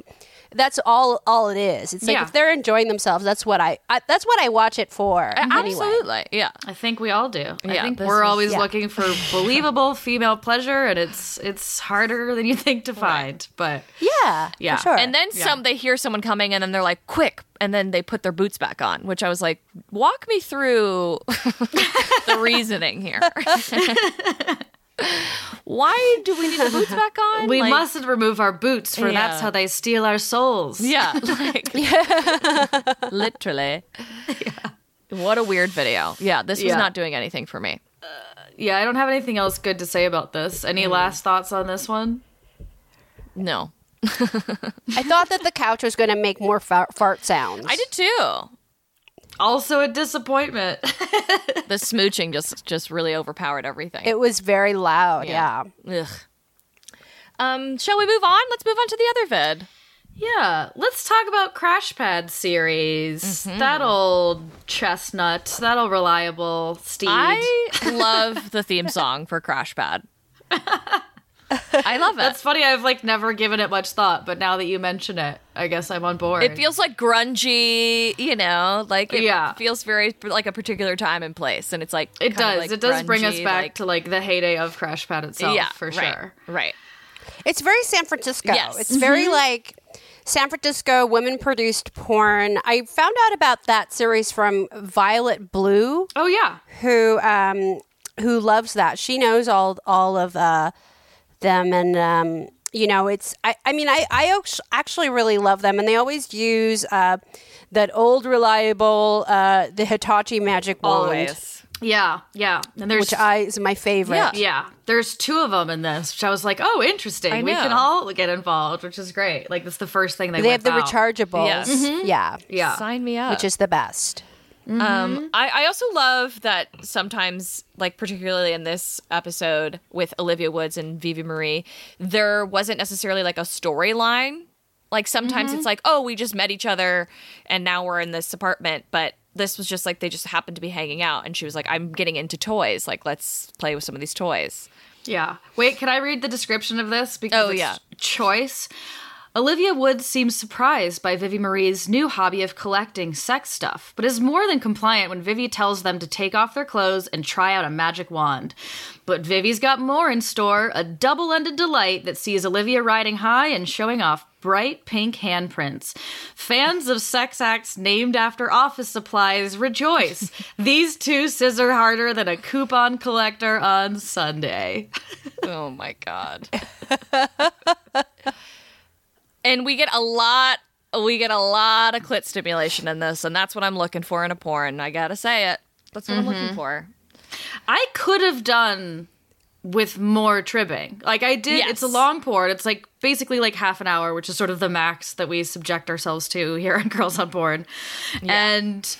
S3: that's all all it is. It's like
S2: Yeah.
S3: if they're enjoying themselves, that's what I, I that's what I watch it for. Anyway.
S1: Absolutely. Yeah.
S2: I think we all do. I
S1: Yeah,
S2: think
S1: this
S2: we're
S1: is-
S2: always
S3: yeah.
S2: looking for (laughs) believable female pleasure, and it's it's harder than you think to find. But
S3: Yeah,
S2: Yeah.
S3: for sure.
S1: And then
S2: Yeah.
S1: some, they hear someone coming and then they're like, quick. And then they put their boots back on, which I was like, walk me through (laughs) the reasoning here. (laughs) Why do we need the boots back on?
S2: we
S1: Like-
S2: mustn't remove our boots, for that's how they steal our souls.
S1: Yeah. (laughs) Like, literally. What a weird video. Yeah, this was not doing anything for me.
S2: Yeah, I don't have anything else good to say about this. Any
S1: Mm.
S2: last thoughts on this one?
S1: No. (laughs)
S3: I thought that the couch was going to make more fart, fart sounds.
S1: I did too.
S2: Also a disappointment. (laughs)
S1: The smooching just just really overpowered everything.
S3: It was very loud. Yeah.
S1: Ugh. Um, shall we move on? Let's move on to the other vid.
S2: yeah, let's talk about Crash Pad series. That old chestnut, that old reliable steed.
S1: I love the theme song for Crash Pad. (laughs) I love (laughs) it.
S2: That's funny. I've like never given it much thought, but now that you mention it, I guess I'm on board.
S1: It feels like grungy, you know, like it
S2: Yeah.
S1: feels very like a particular time and place, and it's like
S2: It does.
S1: like,
S2: it does bring us back
S1: like-
S2: to like the heyday of Crash Pad itself,
S1: yeah,
S2: for
S1: right,
S2: sure.
S1: Right.
S3: It's very San Francisco.
S1: Yes.
S3: It's very like San Francisco women produced porn. I found out about that series from Violet Blue,
S2: Oh yeah,
S3: who um, who loves that. She knows all all of uh, them, and um, you know, it's. I, I mean, I I act- actually really love them, and they always use uh, that old reliable uh, the Hitachi magic wand,
S1: Always.
S2: yeah, yeah. And there's
S3: which I is my favorite.
S2: yeah, there's two of them in this, which I was like, oh, interesting.
S1: I
S2: We
S1: know.
S2: can all get involved, which is great. Like that's the first thing they
S3: They have the
S2: out.
S3: rechargeables.
S1: Yes.
S3: Yeah.
S2: Yeah,
S1: Sign me up.
S3: Which is the best.
S1: Um, I, I also love that sometimes, like particularly in this episode with Olivia Woods and Vivi Marie, there wasn't necessarily like a storyline. Like sometimes it's like, oh, we just met each other and now we're in this apartment, but this was just like they just happened to be hanging out, and she was like, I'm getting into toys. Like let's play with some of these toys.
S2: Yeah. Wait, can I read the description of this? Because
S1: Oh, yeah.
S2: choice. Olivia Woods seems surprised by Vivi Marie's new hobby of collecting sex stuff, but is more than compliant when Vivi tells them to take off their clothes and try out a magic wand. But Vivi's got more in store a double ended delight that sees Olivia riding high and showing off bright pink handprints. Fans of sex acts named after office supplies rejoice. (laughs) These two scissor harder than a coupon collector on Sunday. (laughs)
S1: Oh my god. (laughs) and we get a lot we get a lot of clit stimulation in this, and that's what I'm looking for in a porn. I gotta say it. That's what I'm looking for.
S2: I could have done with more tribbing. Like I did.
S1: Yes.
S2: It's a long porn. It's like basically like half an hour, which is sort of the max that we subject ourselves to here on Girls on Porn. And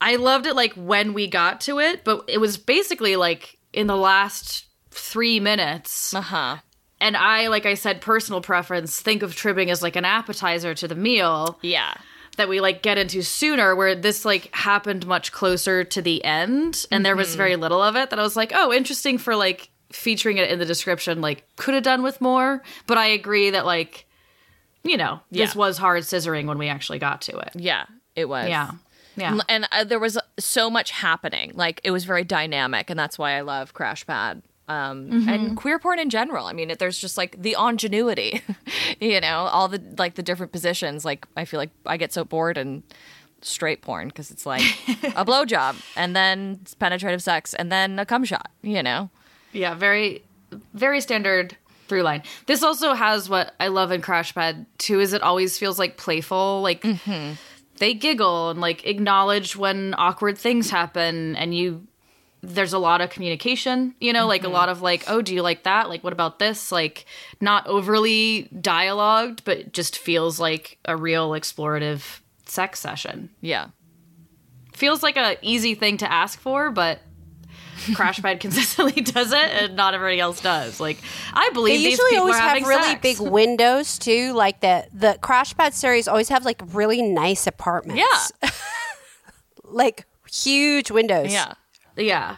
S2: I loved it like when we got to it, but it was basically like in the last three minutes.
S1: Uh huh.
S2: And I, like I said, personal preference, think of tribbing as like an appetizer to the meal
S1: Yeah.
S2: that we like get into sooner where this like happened much closer to the end and there was very little of it that I was like, "Oh, interesting for like featuring it in the description like could have done with more." But I agree that like you know, this
S1: Yeah.
S2: was hard scissoring when we actually got to it.
S1: Yeah. It was.
S2: Yeah. Yeah.
S1: And uh, there was so much happening. Like it was very dynamic, and that's why I love Crash Pad. Um, and queer porn in general. I mean, it, there's just like the ingenuity, (laughs) you know, all the like the different positions. Like I feel like I get so bored in straight porn because it's like a (laughs) blowjob and then penetrative sex and then a cum shot. You know,
S2: Yeah, very very standard through line. This also has what I love in Crash Pad too is it always feels like playful, like they giggle and like acknowledge when awkward things happen and you there's a lot of communication, you know, like a mm-hmm. lot of like, oh, do you like that? Like what about this? Like not overly dialogued, but just feels like a real explorative sex session.
S1: yeah.
S2: Feels like a easy thing to ask for, but (laughs) Crash Pad consistently (laughs) does it, and not everybody else does. Like, I
S3: They
S2: believe these
S3: usually
S2: people
S3: always
S2: are
S3: have really
S2: sex.
S3: big (laughs) windows too. Like the the Crash Pad series always have like really nice apartments.
S1: Yeah.
S3: like huge windows.
S1: Yeah.
S2: Yeah,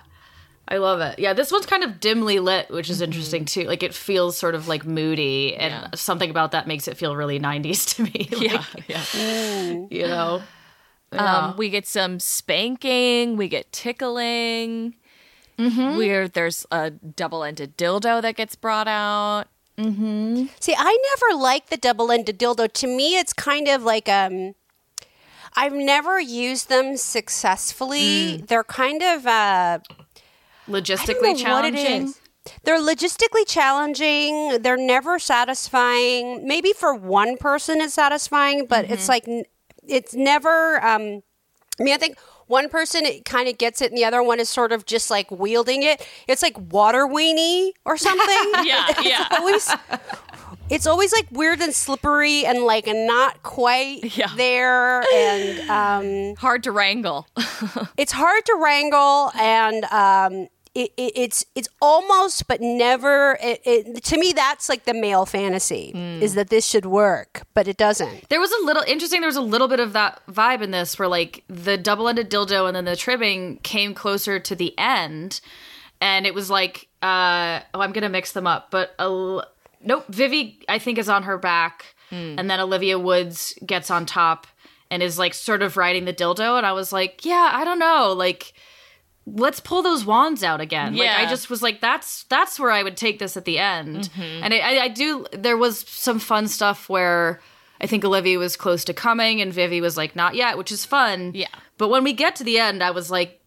S2: I love it. Yeah, this one's kind of dimly lit, which is interesting too. Like, it feels sort of like moody, and
S1: Yeah.
S2: something about that makes it feel really '90s to me. (laughs) Like,
S1: Yeah. Yeah.
S2: you know.
S1: Um, we get some spanking. We get tickling. Where there's a double-ended dildo that gets brought out.
S3: See, I never like the double-ended dildo. To me, it's kind of like um. I've never used them successfully. They're kind of uh,
S2: Logistically
S3: know what it
S2: challenging.
S3: They're logistically challenging. They're never satisfying. Maybe for one person it's satisfying, but it's like it's never. Um, I mean, I think one person it kind of gets it, and the other one is sort of just like wielding it. It's like water weenie or something. (laughs)
S1: Yeah, (laughs) yeah.
S3: always it's always like weird and slippery and like not quite (laughs)
S1: Yeah.
S3: there and um
S1: Hard to wrangle. (laughs)
S3: it's hard to wrangle and um it, it, it's it's almost but never it, it to me that's like the male fantasy is that this should work but it doesn't
S2: There was a little interesting. There was a little bit of that vibe in this, where like the double-ended dildo and then the tribbing came closer to the end, and it was like, uh, oh, I'm gonna mix them up, but uh, nope. Vivi, I think, is on her back, hmm. and then Olivia Woods gets on top and is like sort of riding the dildo, and I was like, yeah, I don't know, like. Let's pull those wands out again. Like I just was like, that's that's where I would take this at the end. Mm-hmm. And I, I, I do. There was some fun stuff where I think Olivia was close to coming and Vivi was like, not yet, which is fun.
S1: Yeah.
S2: But when we get to the end, I was like,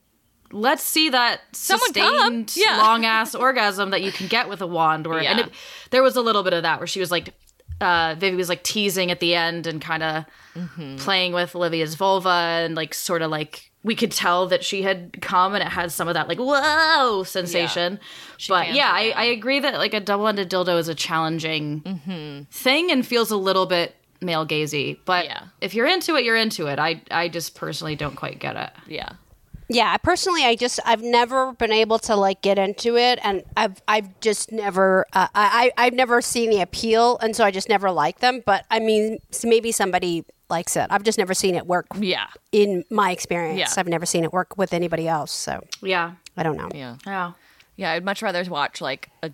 S2: let's see that
S1: Someone
S2: sustained
S1: Yeah. (laughs)
S2: long ass orgasm that you can get with a wand. Where and it, there was a little bit of that where she was like, uh, Vivi was like teasing at the end and kind of
S1: Mm-hmm.
S2: playing with Olivia's vulva and like sort of like we could tell that she had come and it had some of that like whoa sensation. but yeah, I, I agree that like a double ended dildo is a challenging thing and feels a little bit male gazy. But
S1: Yeah.
S2: if you're into it, you're into it. I I just personally don't quite get it.
S1: yeah.
S3: Yeah personally i just i've never been able to like get into it and i've i've just never uh, i I- i've never seen the appeal and so i just never liked them but i mean maybe somebody likes it i've just never seen it work
S1: Yeah.
S3: in my experience
S1: Yeah.
S3: i've never seen it work with anybody else so
S2: Yeah.
S3: i don't know
S1: Yeah.
S2: Yeah.
S1: Yeah. I'd much rather watch like a,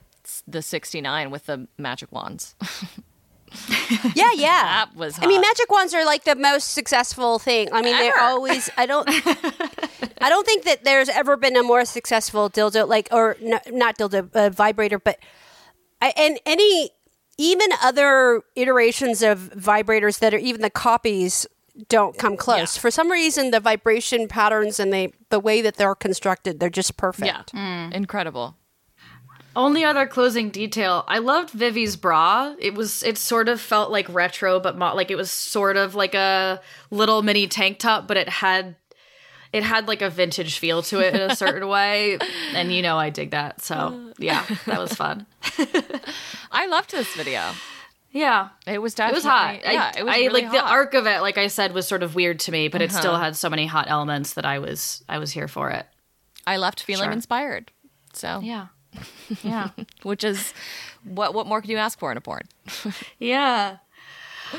S1: the 69 with the magic wands. (laughs) (laughs)
S3: yeah yeah
S1: That was
S3: I mean, magic wands are like the most successful thing. I mean, they're always. I don't. (laughs) I don't think that there's ever been a more successful dildo, like or no, not dildo, uh, vibrator, but I, and any even other iterations of vibrators that are even the copies don't come close. For some reason, the vibration patterns and they the way that they're constructed, they're just perfect.
S1: Yeah. Incredible.
S2: Only other closing detail. I loved Vivi's bra. It was it sort of felt like retro, but mo- like it was sort of like a little mini tank top, but it had it had like a vintage feel to it in a certain (laughs) way, and you know I dig that. So yeah, that was fun. (laughs)
S1: I loved this video.
S2: Yeah,
S1: It was
S2: it was hot.
S1: Yeah,
S2: I,
S1: it was
S2: I
S1: really
S2: like the
S1: hot. Uh-huh.
S2: arc of it. Like I said, was sort of weird to me, but it still had so many hot elements that I was I was here for it.
S1: I left feeling
S2: Sure.
S1: inspired. So,
S2: Yeah, yeah. (laughs)
S1: which is what what more can you ask for in a porn? (laughs)
S2: Yeah.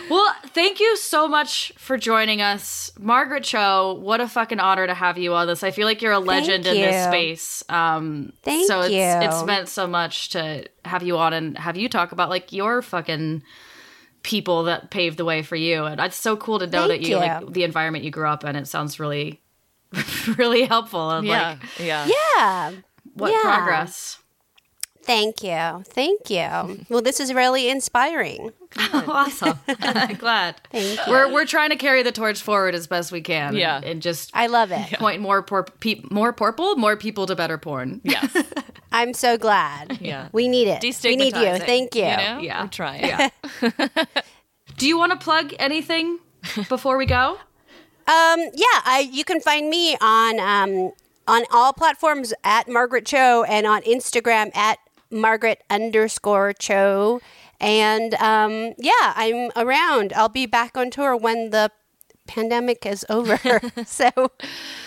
S2: Well, thank you so much for joining us, Margaret Cho. What a fucking honor to have you on this. I feel like you're a legend in this space. Um,
S3: Thank
S2: so it's,
S3: you.
S2: It's meant so much to have you on and have you talk about like your fucking people that paved the way for you. And it's so cool to know
S3: Thank
S2: that you,
S3: you.
S2: like the environment you grew up in. It sounds really, (laughs) really helpful. Of like
S1: yeah.
S3: Yeah.
S2: what
S3: Yeah.
S2: progress.
S3: Thank you. Thank you. Well, this is really inspiring. (laughs)
S2: awesome. (laughs) Glad.
S3: Thank you.
S2: We're we're trying to carry the torch forward as best we can.
S1: Yeah.
S2: and, and just
S3: I love it. (laughs)
S2: point more por- pe- more purple, more people to better porn.
S1: Yes.
S3: I'm so glad.
S1: Yeah.
S3: We need it. We need you.
S1: It,
S3: Thank you.
S1: You know?
S2: Yeah.
S1: We're trying.
S2: Yeah. Do you want to plug anything before we go?
S3: Um, yeah, I, you can find me on um, on all platforms at Margaret Cho and on Instagram at Margaret underscore Cho. And um, yeah, I'm around. I'll be back on tour when the pandemic is over. (laughs) (laughs) so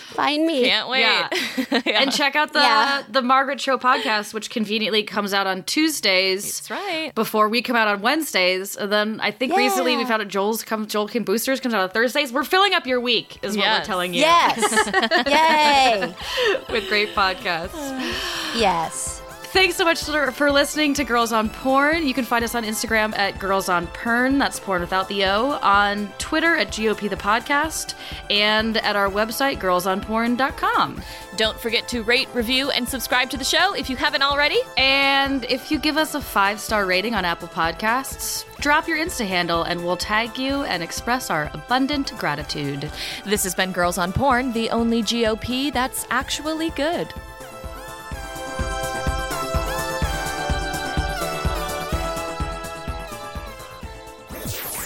S3: find me.
S1: Can't wait. (laughs)
S2: Yeah. And check out the
S3: Yeah.
S2: the Margaret Cho podcast, which conveniently comes out on Tuesdays.
S1: That's right.
S2: Before we come out on Wednesdays, and then I think recently we found out Joel's come Joel Kim Booster's comes out on Thursdays. We're filling up your week, is what we're telling you.
S3: Yes. Yay.
S2: with great podcasts.
S3: Yes.
S2: Thanks so much for listening to Girls on Porn. You can find us on Instagram at Girls on Pern, that's porn without the O, on Twitter at GOP the podcast, and at our website, girlsonporn.com.
S1: Don't forget to rate, review, and subscribe to the show if you haven't already.
S2: And if you give us a five star rating on Apple Podcasts, drop your Insta handle and we'll tag you and express our abundant gratitude.
S1: This has been Girls on Porn, the only GOP that's actually good.